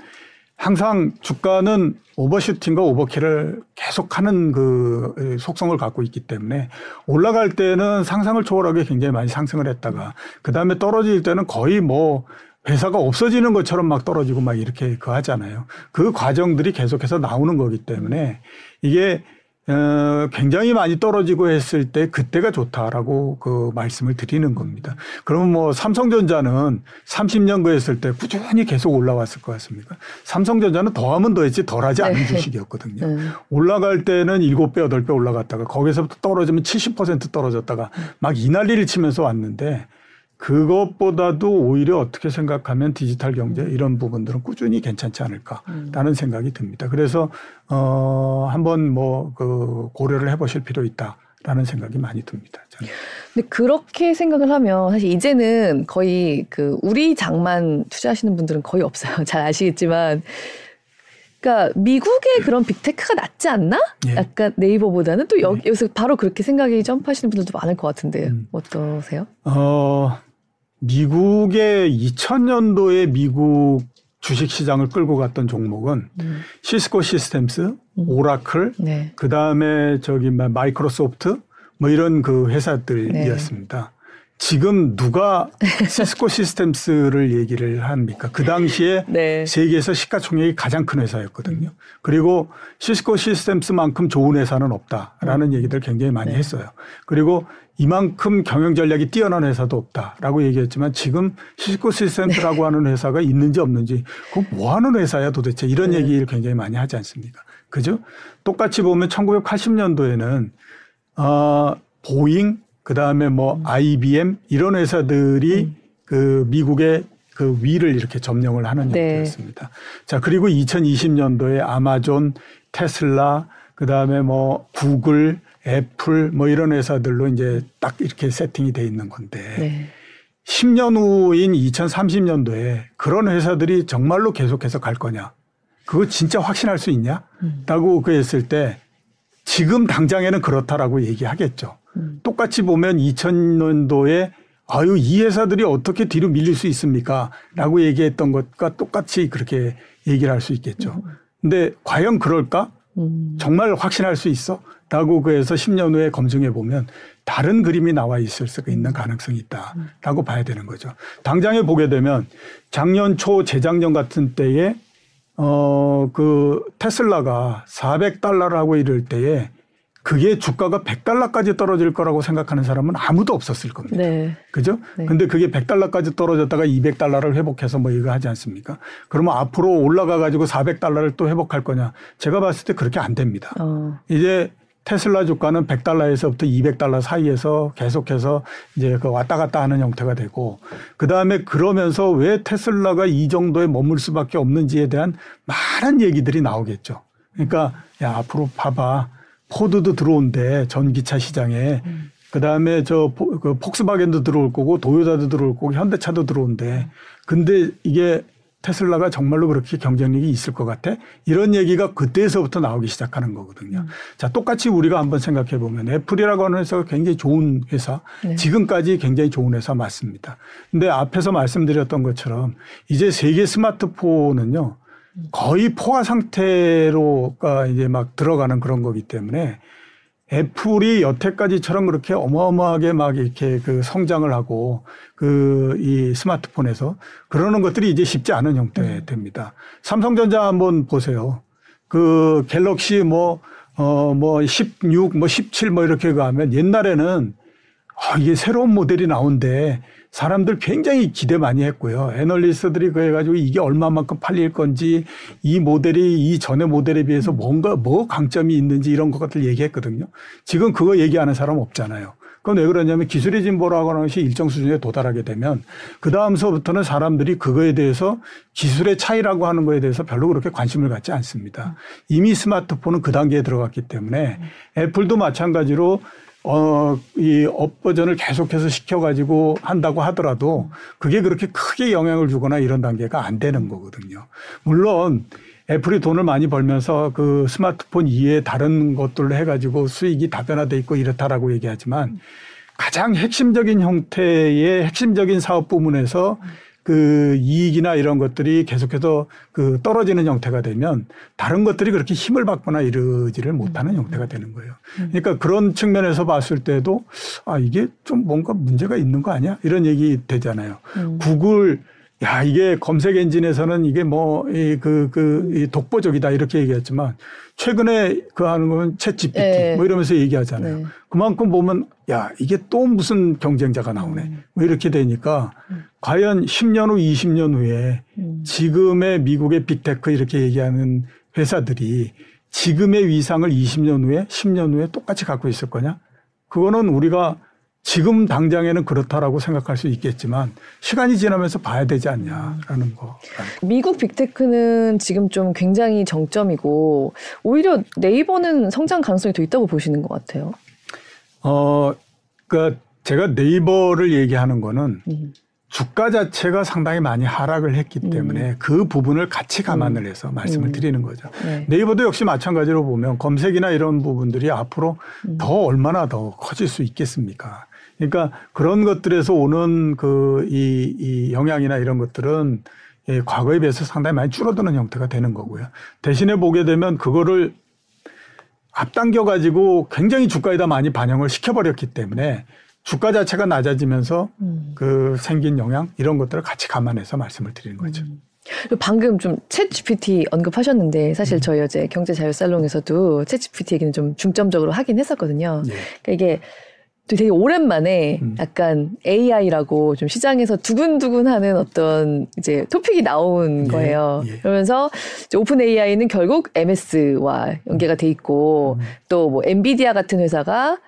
항상 주가는 오버슈팅과 오버킬을 계속하는 그 속성을 갖고 있기 때문에 올라갈 때는 상상을 초월하게 굉장히 많이 상승을 했다가 그 다음에 떨어질 때는 거의 뭐 회사가 없어지는 것처럼 막 떨어지고 막 이렇게 그 하잖아요. 그 과정들이 계속해서 나오는 거기 때문에 이게 어, 굉장히 많이 떨어지고 했을 때 그때가 좋다라고 그 말씀을 드리는 겁니다. 그러면 뭐 삼성전자는 30년 그 했을 때 꾸준히 계속 올라왔을 것 같습니까? 삼성전자는 더하면 더했지 덜하지 않은 네. 주식이었거든요. 네. 올라갈 때는 7배, 8배 올라갔다가 거기서부터 떨어지면 70% 떨어졌다가 막 이 난리를 치면서 왔는데 그것보다도 오히려 어떻게 생각하면 디지털 경제 이런 부분들은 꾸준히 괜찮지 않을까라는 음. 생각이 듭니다. 그래서 어 한번 뭐 그 고려를 해보실 필요 있다 라는 생각이 많이 듭니다. 저는. 근데 그렇게 생각을 하면 사실 이제는 거의 그 우리 장만 투자하시는 분들은 거의 없어요. *laughs* 잘 아시겠지만 그러니까 미국의 그런 빅테크가 낫지 않나? 예. 약간 네이버보다는 또 여기, 네. 여기서 바로 그렇게 생각이 점프하시는 분들도 많을 것 같은데 음. 어떠세요? 어, 미국의 2000년도에 미국 주식 시장을 끌고 갔던 종목은 음. 시스코 시스템스, 음. 오라클, 네. 그 다음에 저기 마이크로소프트 뭐 이런 그 회사들이었습니다. 네. 지금 누가 *laughs* 시스코 시스템스를 얘기를 합니까? 그 당시에 *laughs* 네. 세계에서 시가총액이 가장 큰 회사였거든요. 그리고 시스코 시스템스만큼 좋은 회사는 없다라는 음. 얘기들 굉장히 많이 네. 했어요. 그리고 이만큼 경영 전략이 뛰어난 회사도 없다라고 얘기했지만 지금 시스코 시스템스라고 네. 하는 회사가 있는지 없는지 그거 뭐 하는 회사야 도대체 이런 네. 얘기를 굉장히 많이 하지 않습니까? 그죠? 똑같이 보면 1980년도에는 어, 보잉 그 다음에 뭐 음. IBM 이런 회사들이 음. 그 미국의 그 위를 이렇게 점령을 하는 네. 형태였습니다. 자, 그리고 2020년도에 아마존, 테슬라, 그 다음에 뭐 구글, 애플 뭐 이런 회사들로 이제 딱 이렇게 세팅이 돼 있는 건데 네. 10년 후인 2030년도에 그런 회사들이 정말로 계속해서 갈 거냐? 그거 진짜 확신할 수 있냐? 음. 라고 그랬을 때 지금 당장에는 그렇다라고 얘기하겠죠. 음. 똑같이 보면 2000년도에 아유 이 회사들이 어떻게 뒤로 밀릴 수 있습니까? 라고 얘기했던 것과 똑같이 그렇게 얘기를 할 수 있겠죠. 음. 근데 과연 그럴까? 음. 정말 확신할 수 있어? 라고 그래서 10년 후에 검증해 보면 다른 그림이 나와 있을 수 있는 가능성이 있다라고 음. 봐야 되는 거죠. 당장에 보게 되면 작년 초 재작년 같은 때에 어 그 테슬라가 400달러라고 이럴 때에 그게 주가가 100달러까지 떨어질 거라고 생각하는 사람은 아무도 없었을 겁니다. 네. 그죠? 네. 근데 그게 100달러까지 떨어졌다가 200달러를 회복해서 뭐 이거 하지 않습니까? 그러면 앞으로 올라가 가지고 400달러를 또 회복할 거냐? 제가 봤을 때 그렇게 안 됩니다. 어. 이제 테슬라 주가는 100달러에서부터 200달러 사이에서 계속해서 이제 그 왔다 갔다 하는 형태가 되고 그 다음에 그러면서 왜 테슬라가 이 정도에 머물 수밖에 없는지에 대한 많은 얘기들이 나오겠죠. 그러니까 야 앞으로 봐봐 포드도 들어온대 전기차 시장에. 음. 그 다음에 저그 폭스바겐도 들어올 거고 도요타도 들어올 거고 현대차도 들어온대. 근데 이게 테슬라가 정말로 그렇게 경쟁력이 있을 것 같아? 이런 얘기가 그때에서부터 나오기 시작하는 거거든요. 음. 자, 똑같이 우리가 한번 생각해 보면 애플이라고 하는 회사가 굉장히 좋은 회사, 네. 지금까지 굉장히 좋은 회사 맞습니다. 근데 앞에서 말씀드렸던 것처럼 이제 세계 스마트폰은요, 거의 포화 상태로가 이제 막 들어가는 그런 거기 때문에 애플이 여태까지처럼 그렇게 어마어마하게 막 이렇게 그 성장을 하고 그 이 스마트폰에서 그러는 것들이 이제 쉽지 않은 형태 음. 됩니다. 삼성전자 한번 보세요. 그 갤럭시 뭐, 어, 뭐 16, 뭐 17, 뭐 이렇게 가면 옛날에는 아, 이게 새로운 모델이 나온대. 사람들 굉장히 기대 많이 했고요. 애널리스트들이 그래 가지고 이게 얼마만큼 팔릴 건지 이 모델이 이 전의 모델에 비해서 뭔가 뭐 강점이 있는지 이런 것들 얘기했거든요. 지금 그거 얘기하는 사람 없잖아요. 그건 왜 그러냐면 기술의 진보라고 하는 것이 일정 수준에 도달하게 되면 그 다음서부터는 사람들이 그거에 대해서 기술의 차이라고 하는 거에 대해서 별로 그렇게 관심을 갖지 않습니다. 이미 스마트폰은 그 단계에 들어갔기 때문에 애플도 마찬가지로 어, 이 업버전을 계속해서 시켜가지고 한다고 하더라도 그게 그렇게 크게 영향을 주거나 이런 단계가 안 되는 거거든요. 물론 애플이 돈을 많이 벌면서 그 스마트폰 이외에 다른 것들로 해가지고 수익이 다변화돼 있고 이렇다라고 얘기하지만 가장 핵심적인 형태의 핵심적인 사업 부문에서 그 이익이나 이런 것들이 계속해서 그 떨어지는 형태가 되면 다른 것들이 그렇게 힘을 받거나 이러지를 못하는 형태가 되는 거예요. 그러니까 그런 측면에서 봤을 때도 아 이게 좀 뭔가 문제가 있는 거 아니야? 이런 얘기 되잖아요. 음. 구글 야, 이게 검색 엔진에서는 이게 뭐, 이, 그, 그, 이 독보적이다 이렇게 얘기했지만 최근에 그 하는 건챗 GPT 네. 뭐 이러면서 얘기하잖아요. 네. 그만큼 보면 야, 이게 또 무슨 경쟁자가 나오네. 음. 뭐 이렇게 되니까 음. 과연 10년 후, 20년 후에 음. 지금의 미국의 빅테크 이렇게 얘기하는 회사들이 지금의 위상을 20년 후에, 10년 후에 똑같이 갖고 있을 거냐? 그거는 우리가 지금 당장에는 그렇다라고 생각할 수 있겠지만 시간이 지나면서 봐야 되지 않냐라는 거. 미국 빅테크는 지금 좀 굉장히 정점이고 오히려 네이버는 성장 가능성이 더 있다고 보시는 것 같아요. 어, 그러니까 제가 네이버를 얘기하는 거는 음. 주가 자체가 상당히 많이 하락을 했기 음. 때문에 음. 그 부분을 같이 감안을 해서 음. 말씀을 음. 드리는 거죠. 네. 네이버도 역시 마찬가지로 보면 검색이나 이런 부분들이 앞으로 음. 더 얼마나 더 커질 수 있겠습니까? 그러니까 그런 것들에서 오는 그 이 이 영향이나 이런 것들은 예, 과거에 비해서 상당히 많이 줄어드는 형태가 되는 거고요. 대신에 보게 되면 그거를 앞당겨 가지고 굉장히 주가에다 많이 반영을 시켜버렸기 때문에 주가 자체가 낮아지면서 음. 그 생긴 영향 이런 것들을 같이 감안해서 말씀을 드리는 거죠. 음. 방금 좀 챗 GPT 언급하셨는데 사실 음. 저희 어제 경제 자유 살롱에서도 챗 GPT 얘기는 좀 중점적으로 하긴 했었거든요. 예. 그러니까 이게 되게 오랜만에 음. 약간 AI라고 좀 시장에서 두근두근하는 어떤 이제 토픽이 나온 예, 거예요. 예. 그러면서 오픈 AI는 결국 MS와 연계가 돼 있고 음. 또뭐 엔비디아 같은 회사가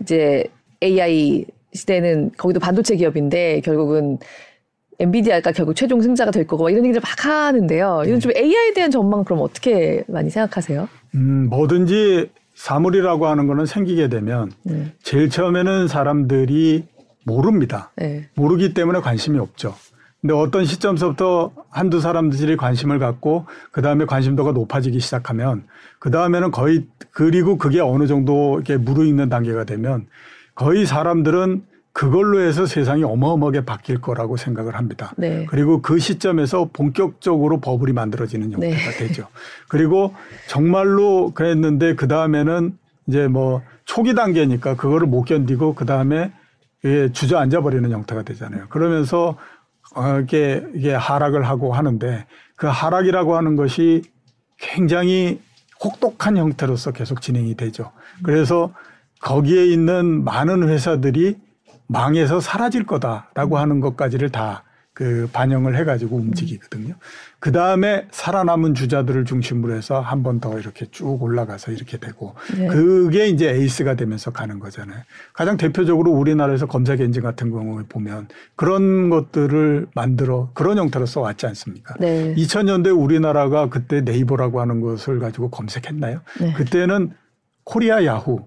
이제 AI 시대는 거기도 반도체 기업인데 결국은 엔비디아가 결국 최종 승자가 될 거고 이런 얘기를 막 하는데요. 이런 네. 좀 AI에 대한 전망 그럼 어떻게 많이 생각하세요? 음, 뭐든지 사물이라고 하는 거는 생기게 되면 네. 제일 처음에는 사람들이 모릅니다. 네. 모르기 때문에 관심이 없죠. 근데 어떤 시점서부터 한두 사람들이 관심을 갖고 그 다음에 관심도가 높아지기 시작하면 그 다음에는 거의 그리고 그게 어느 정도 이렇게 무르익는 단계가 되면 거의 사람들은 그걸로 해서 세상이 어마어마하게 바뀔 거라고 생각을 합니다. 네. 그리고 그 시점에서 본격적으로 버블이 만들어지는 형태가 네. 되죠. 그리고 정말로 그랬는데 그 다음에는 이제 뭐 초기 단계니까 그거를 못 견디고 그 다음에 주저앉아 버리는 형태가 되잖아요. 그러면서 어, 이게 이게 하락을 하고 하는데 그 하락이라고 하는 것이 굉장히 혹독한 형태로서 계속 진행이 되죠. 그래서 거기에 있는 많은 회사들이 망해서 사라질 거다라고 하는 것까지를 다 그 반영을 해가지고 움직이거든요. 그 다음에 살아남은 주자들을 중심으로 해서 한 번 더 이렇게 쭉 올라가서 이렇게 되고 네. 그게 이제 에이스가 되면서 가는 거잖아요. 가장 대표적으로 우리나라에서 검색 엔진 같은 경우에 보면 그런 것들을 만들어 그런 형태로 써왔지 않습니까? 네. 2000년대 우리나라가 그때 네이버라고 하는 것을 가지고 검색했나요? 네. 그때는 코리아 야후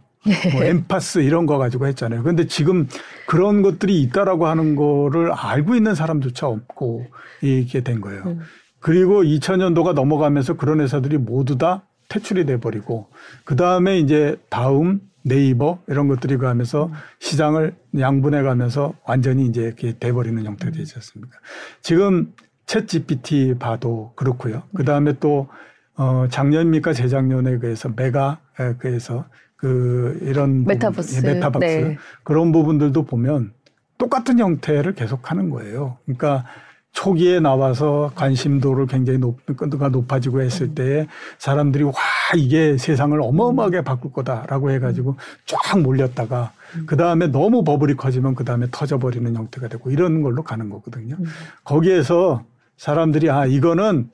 뭐 엠파스 이런 거 가지고 했잖아요. 그런데 지금 그런 것들이 있다라고 하는 거를 알고 있는 사람조차 없고 이게 된 거예요. 음. 그리고 2000년도가 넘어가면서 그런 회사들이 모두 다 퇴출이 돼 버리고 그 다음에 이제 다음 네이버 이런 것들이 가면서 음. 시장을 양분해 가면서 완전히 이제 이렇게 돼 버리는 형태가 되지 않습니까? 지금 챗 GPT 봐도 그렇고요. 그 다음에 또 어, 작년입니까 재작년에 그래서 메가 그래서 그 이런 메타버스, 부분, 예, 메타버스 네. 그런 부분들도 보면 똑같은 형태를 계속하는 거예요. 그러니까 초기에 나와서 관심도를 굉장히 높, 가 높아지고 했을 때 사람들이 와 이게 세상을 어마어마하게 바꿀 거다라고 해가지고 쫙 몰렸다가 그 다음에 너무 버블이 커지면 그 다음에 터져버리는 형태가 되고 이런 걸로 가는 거거든요. 거기에서 사람들이 아 이거는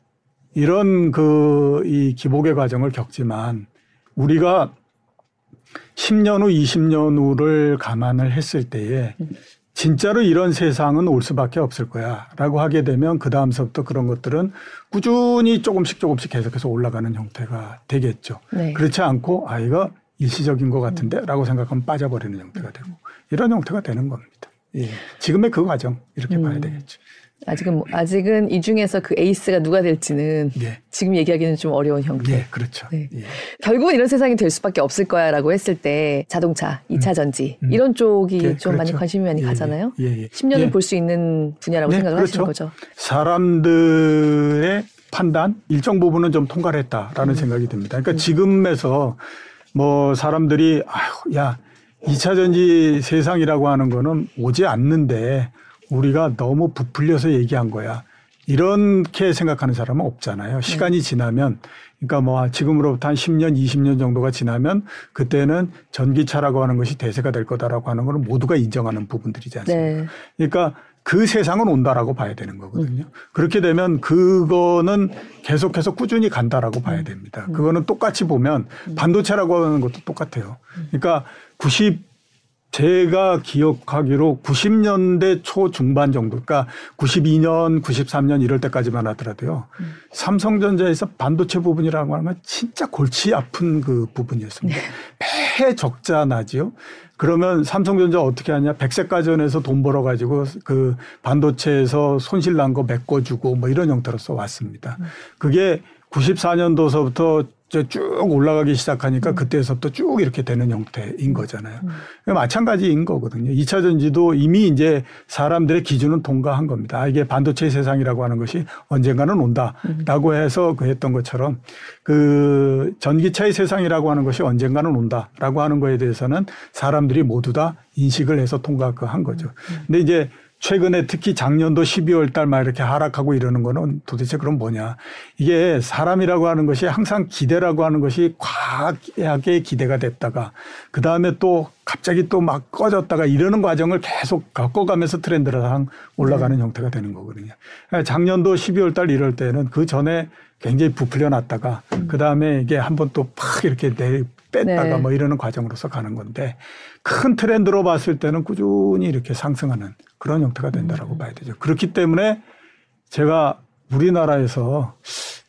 이런 그 이 기복의 과정을 겪지만 우리가 10년 후, 20년 후를 감안을 했을 때에 진짜로 이런 세상은 올 수밖에 없을 거야 라고 하게 되면 그 다음서부터 그런 것들은 꾸준히 조금씩 조금씩 계속해서 올라가는 형태가 되겠죠. 네. 그렇지 않고 아, 이거 일시적인 것 같은데 라고 생각하면 빠져버리는 형태가 되고 이런 형태가 되는 겁니다. 예. 지금의 그 과정 이렇게 음. 봐야 되겠죠. 아직은 뭐, 아직은 이 중에서 그 에이스가 누가 될지는 예. 지금 얘기하기는 좀 어려운 형태. 예, 그렇죠. 네. 예. 결국은 이런 세상이 될 수밖에 없을 거야라고 했을 때 자동차, 2차 음. 전지 음. 이런 쪽이 예, 좀 그렇죠. 많이 관심이 많이 예, 예. 가잖아요. 예, 10년을 예. 볼수 있는 분야라고 네, 생각을 그렇죠. 하시는 거죠. 사람들의 판단 일정 부분은 좀 통과를 했다라는 음. 생각이 듭니다. 그러니까 음. 지금에서 뭐 사람들이 아휴 야 2차 전지 세상이라고 하는 거는 오지 않는데 우리가 너무 부풀려서 얘기한 거야. 이렇게 생각하는 사람은 없잖아요. 시간이 네. 지나면 그러니까 뭐 지금으로부터 한 10년, 20년 정도가 지나면 그때는 전기차라고 하는 것이 대세가 될 거다라고 하는 거는 모두가 인정하는 부분들이지 않습니까? 네. 그러니까 그 세상은 온다라고 봐야 되는 거거든요. 음. 그렇게 되면 그거는 계속해서 꾸준히 간다라고 봐야 음. 됩니다. 음. 그거는 똑같이 보면 음. 반도체라고 하는 것도 똑같아요. 그러니까 90 제가 기억하기로 90년대 초 중반 정도, 그러니까 92년, 93년 이럴 때까지만 하더라도요. 음. 삼성전자에서 반도체 부분이라고 하면 진짜 골치 아픈 그 부분이었습니다. 네. 매 적자 나지요. 그러면 삼성전자 어떻게 하냐? 백색가전에서 돈 벌어가지고 그 반도체에서 손실 난 거 메꿔주고 뭐 이런 형태로서 왔습니다. 음. 그게 94년도서부터 쭉 올라가기 시작하니까 음. 그때서부터 쭉 이렇게 되는 형태인 거잖아요. 음. 마찬가지인 거거든요. 2차 전지도 이미 이제 사람들의 기준은 통과한 겁니다. 아, 이게 반도체 세상이라고 하는 것이 언젠가는 온다라고 음. 해서 그 했던 것처럼 그 전기차의 세상이라고 하는 것이 언젠가는 온다라고 하는 거에 대해서는 사람들이 모두 다 인식을 해서 통과한 거죠. 음. 근데 이제 최근에 특히 작년도 12월 달 막 이렇게 하락하고 이러는 거는 도대체 그럼 뭐냐. 이게 사람이라고 하는 것이 항상 기대라고 하는 것이 과하게 기대가 됐다가 그 다음에 또 갑자기 또 막 꺼졌다가 이러는 과정을 계속 겪어가면서 트렌드랑 올라가는 네. 형태가 되는 거거든요. 작년도 12월 달 이럴 때는 그 전에 굉장히 부풀려 놨다가 음. 그 다음에 이게 한번 또 팍 이렇게 내 뺐다가 네. 뭐 이러는 과정으로서 가는 건데 큰 트렌드로 봤을 때는 꾸준히 이렇게 상승하는 그런 형태가 된다라고 음. 봐야 되죠. 그렇기 때문에 제가 우리나라에서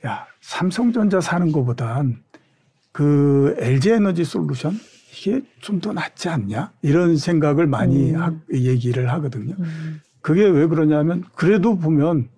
야 삼성전자 사는 것보단 그 LG 에너지 솔루션 이게 좀 더 낫지 않냐 이런 생각을 많이 음. 하, 얘기를 하거든요. 음. 그게 왜 그러냐면 그래도 보면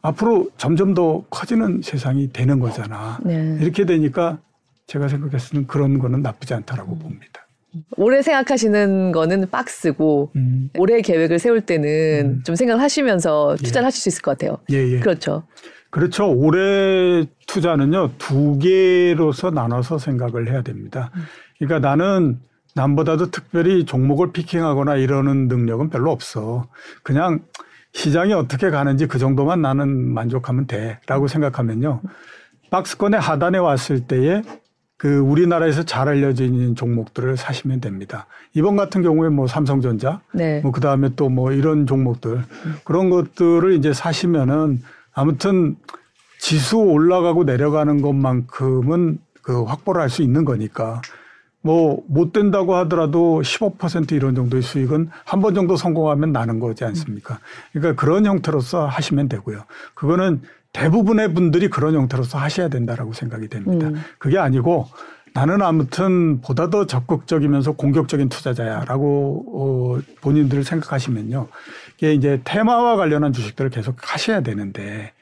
앞으로 점점 더 커지는 세상이 되는 거잖아. 네. 이렇게 되니까 제가 생각했을 때는 그런 거는 나쁘지 않다라고 음. 봅니다. 올해 생각하시는 거는 박스고 음. 올해 계획을 세울 때는 음. 좀 생각을 하시면서 투자를 예. 하실 수 있을 것 같아요. 예, 예. 그렇죠. 그렇죠. 올해 투자는요 두 개로서 나눠서 생각을 해야 됩니다. 음. 그러니까 나는 남보다도 특별히 종목을 피킹하거나 이러는 능력은 별로 없어. 그냥 시장이 어떻게 가는지 그 정도만 나는 만족하면 돼라고 생각하면요. 박스권의 하단에 왔을 때에 그 우리나라에서 잘 알려져 있는 종목들을 사시면 됩니다. 이번 같은 경우에 뭐 삼성전자, 네. 뭐 그다음에 또 뭐 이런 종목들 그런 것들을 이제 사시면은 아무튼 지수 올라가고 내려가는 것만큼은 그 확보를 할 수 있는 거니까 뭐 못 된다고 하더라도 15% 이런 정도의 수익은 한 번 정도 성공하면 나는 거지 않습니까? 그러니까 그런 형태로서 하시면 되고요. 그거는 대부분의 분들이 그런 형태로서 하셔야 된다라고 생각이 됩니다. 음. 그게 아니고 나는 아무튼 보다 더 적극적이면서 공격적인 투자자야라고 어, 본인들 생각하시면요. 이게 이제 테마와 관련한 주식들을 계속 하셔야 되는데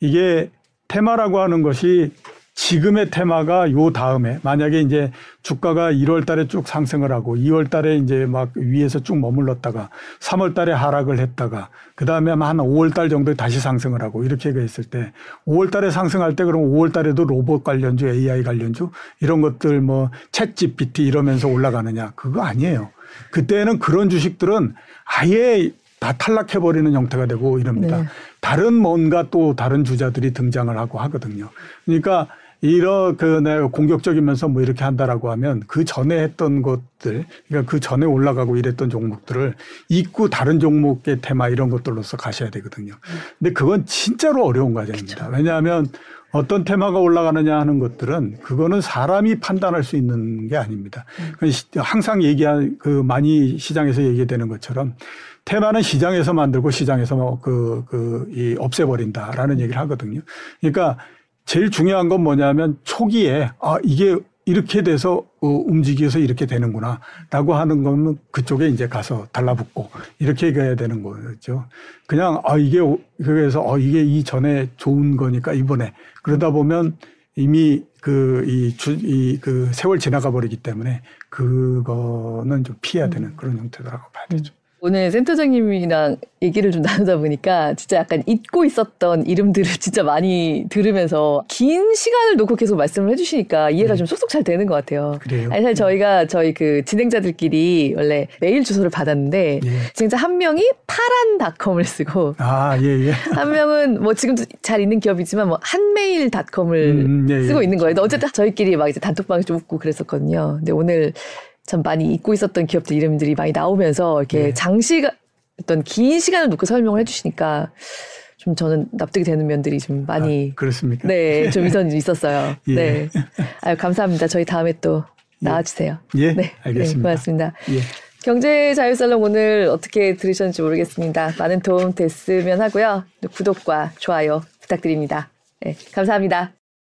이게 테마라고 하는 것이 지금의 테마가 요 다음에 만약에 이제 주가가 1월 달에 쭉 상승을 하고 2월 달에 이제 막 위에서 쭉 머물렀다가 3월 달에 하락을 했다가 그 다음에 한 5월 달 정도에 다시 상승을 하고 이렇게 했을 때 5월 달에 상승할 때 그럼 5월 달에도 로봇 관련주, AI 관련주 이런 것들 뭐챗 GPT 이러면서 올라가느냐 그거 아니에요. 그때는 그런 주식들은 아예 다 탈락해버리는 형태가 되고 이럽니다. 네. 다른 뭔가 또 다른 주자들이 등장을 하고 하거든요. 그러니까 이런 그 내가 공격적이면서 뭐 이렇게 한다라고 하면 그 전에 했던 것들 그러니까 그 전에 올라가고 이랬던 종목들을 잊고 다른 종목의 테마 이런 것들로서 가셔야 되거든요. 근데 그건 진짜로 어려운 과정입니다. 그렇죠. 왜냐하면 어떤 테마가 올라가느냐 하는 것들은 그거는 사람이 판단할 수 있는 게 아닙니다. 음. 항상 얘기한 그 많이 시장에서 얘기되는 것처럼 테마는 시장에서 만들고 시장에서 뭐 그, 그, 이 없애버린다라는 얘기를 하거든요. 그러니까 제일 중요한 건 뭐냐면 초기에 아 이게 이렇게 돼서 어, 움직여서 이렇게 되는구나 라고 하는 거는 그쪽에 이제 가서 달라붙고 이렇게 가야 되는 거죠. 그냥 아 이게 그래서 어 이게 이 전에 좋은 거니까 이번에 그러다 보면 이미 그이주이그 세월 지나가 버리기 때문에 그거는 좀 피해야 되는 그런 형태라고 봐야 되죠. 오늘 센터장님이랑 얘기를 좀 나누다 보니까 진짜 약간 잊고 있었던 이름들을 *laughs* 진짜 많이 들으면서 긴 시간을 놓고 계속 말씀을 해주시니까 이해가 네. 좀 쏙쏙 잘 되는 것 같아요. 그래요? 아니, 사실 저희가 저희 그 진행자들끼리 원래 메일 주소를 받았는데 예. 진짜 한 명이 파란닷컴을 쓰고 아, 예, 예. *laughs* 한 명은 뭐 지금도 잘 있는 기업이지만 뭐 한메일닷컴을 음, 예, 예. 쓰고 있는 거예요. 어쨌든 저희끼리 막 이제 단톡방에 좀 웃고 그랬었거든요. 근데 오늘 참 많이 잊고 있었던 기업들 이름들이 많이 나오면서 이렇게 네. 장시간 어떤 긴 시간을 놓고 설명을 해주시니까 좀 저는 납득이 되는 면들이 좀 많이 아, 그렇습니까? 네, 좀 있었, 있었어요. 예. 네, 아유 감사합니다. 저희 다음에 또 예. 나와주세요. 예, 네, 알겠습니다. 네, 고맙습니다. 예. 경제 자유살롱 오늘 어떻게 들으셨는지 모르겠습니다. 많은 도움 됐으면 하고요. 구독과 좋아요 부탁드립니다. 네, 감사합니다.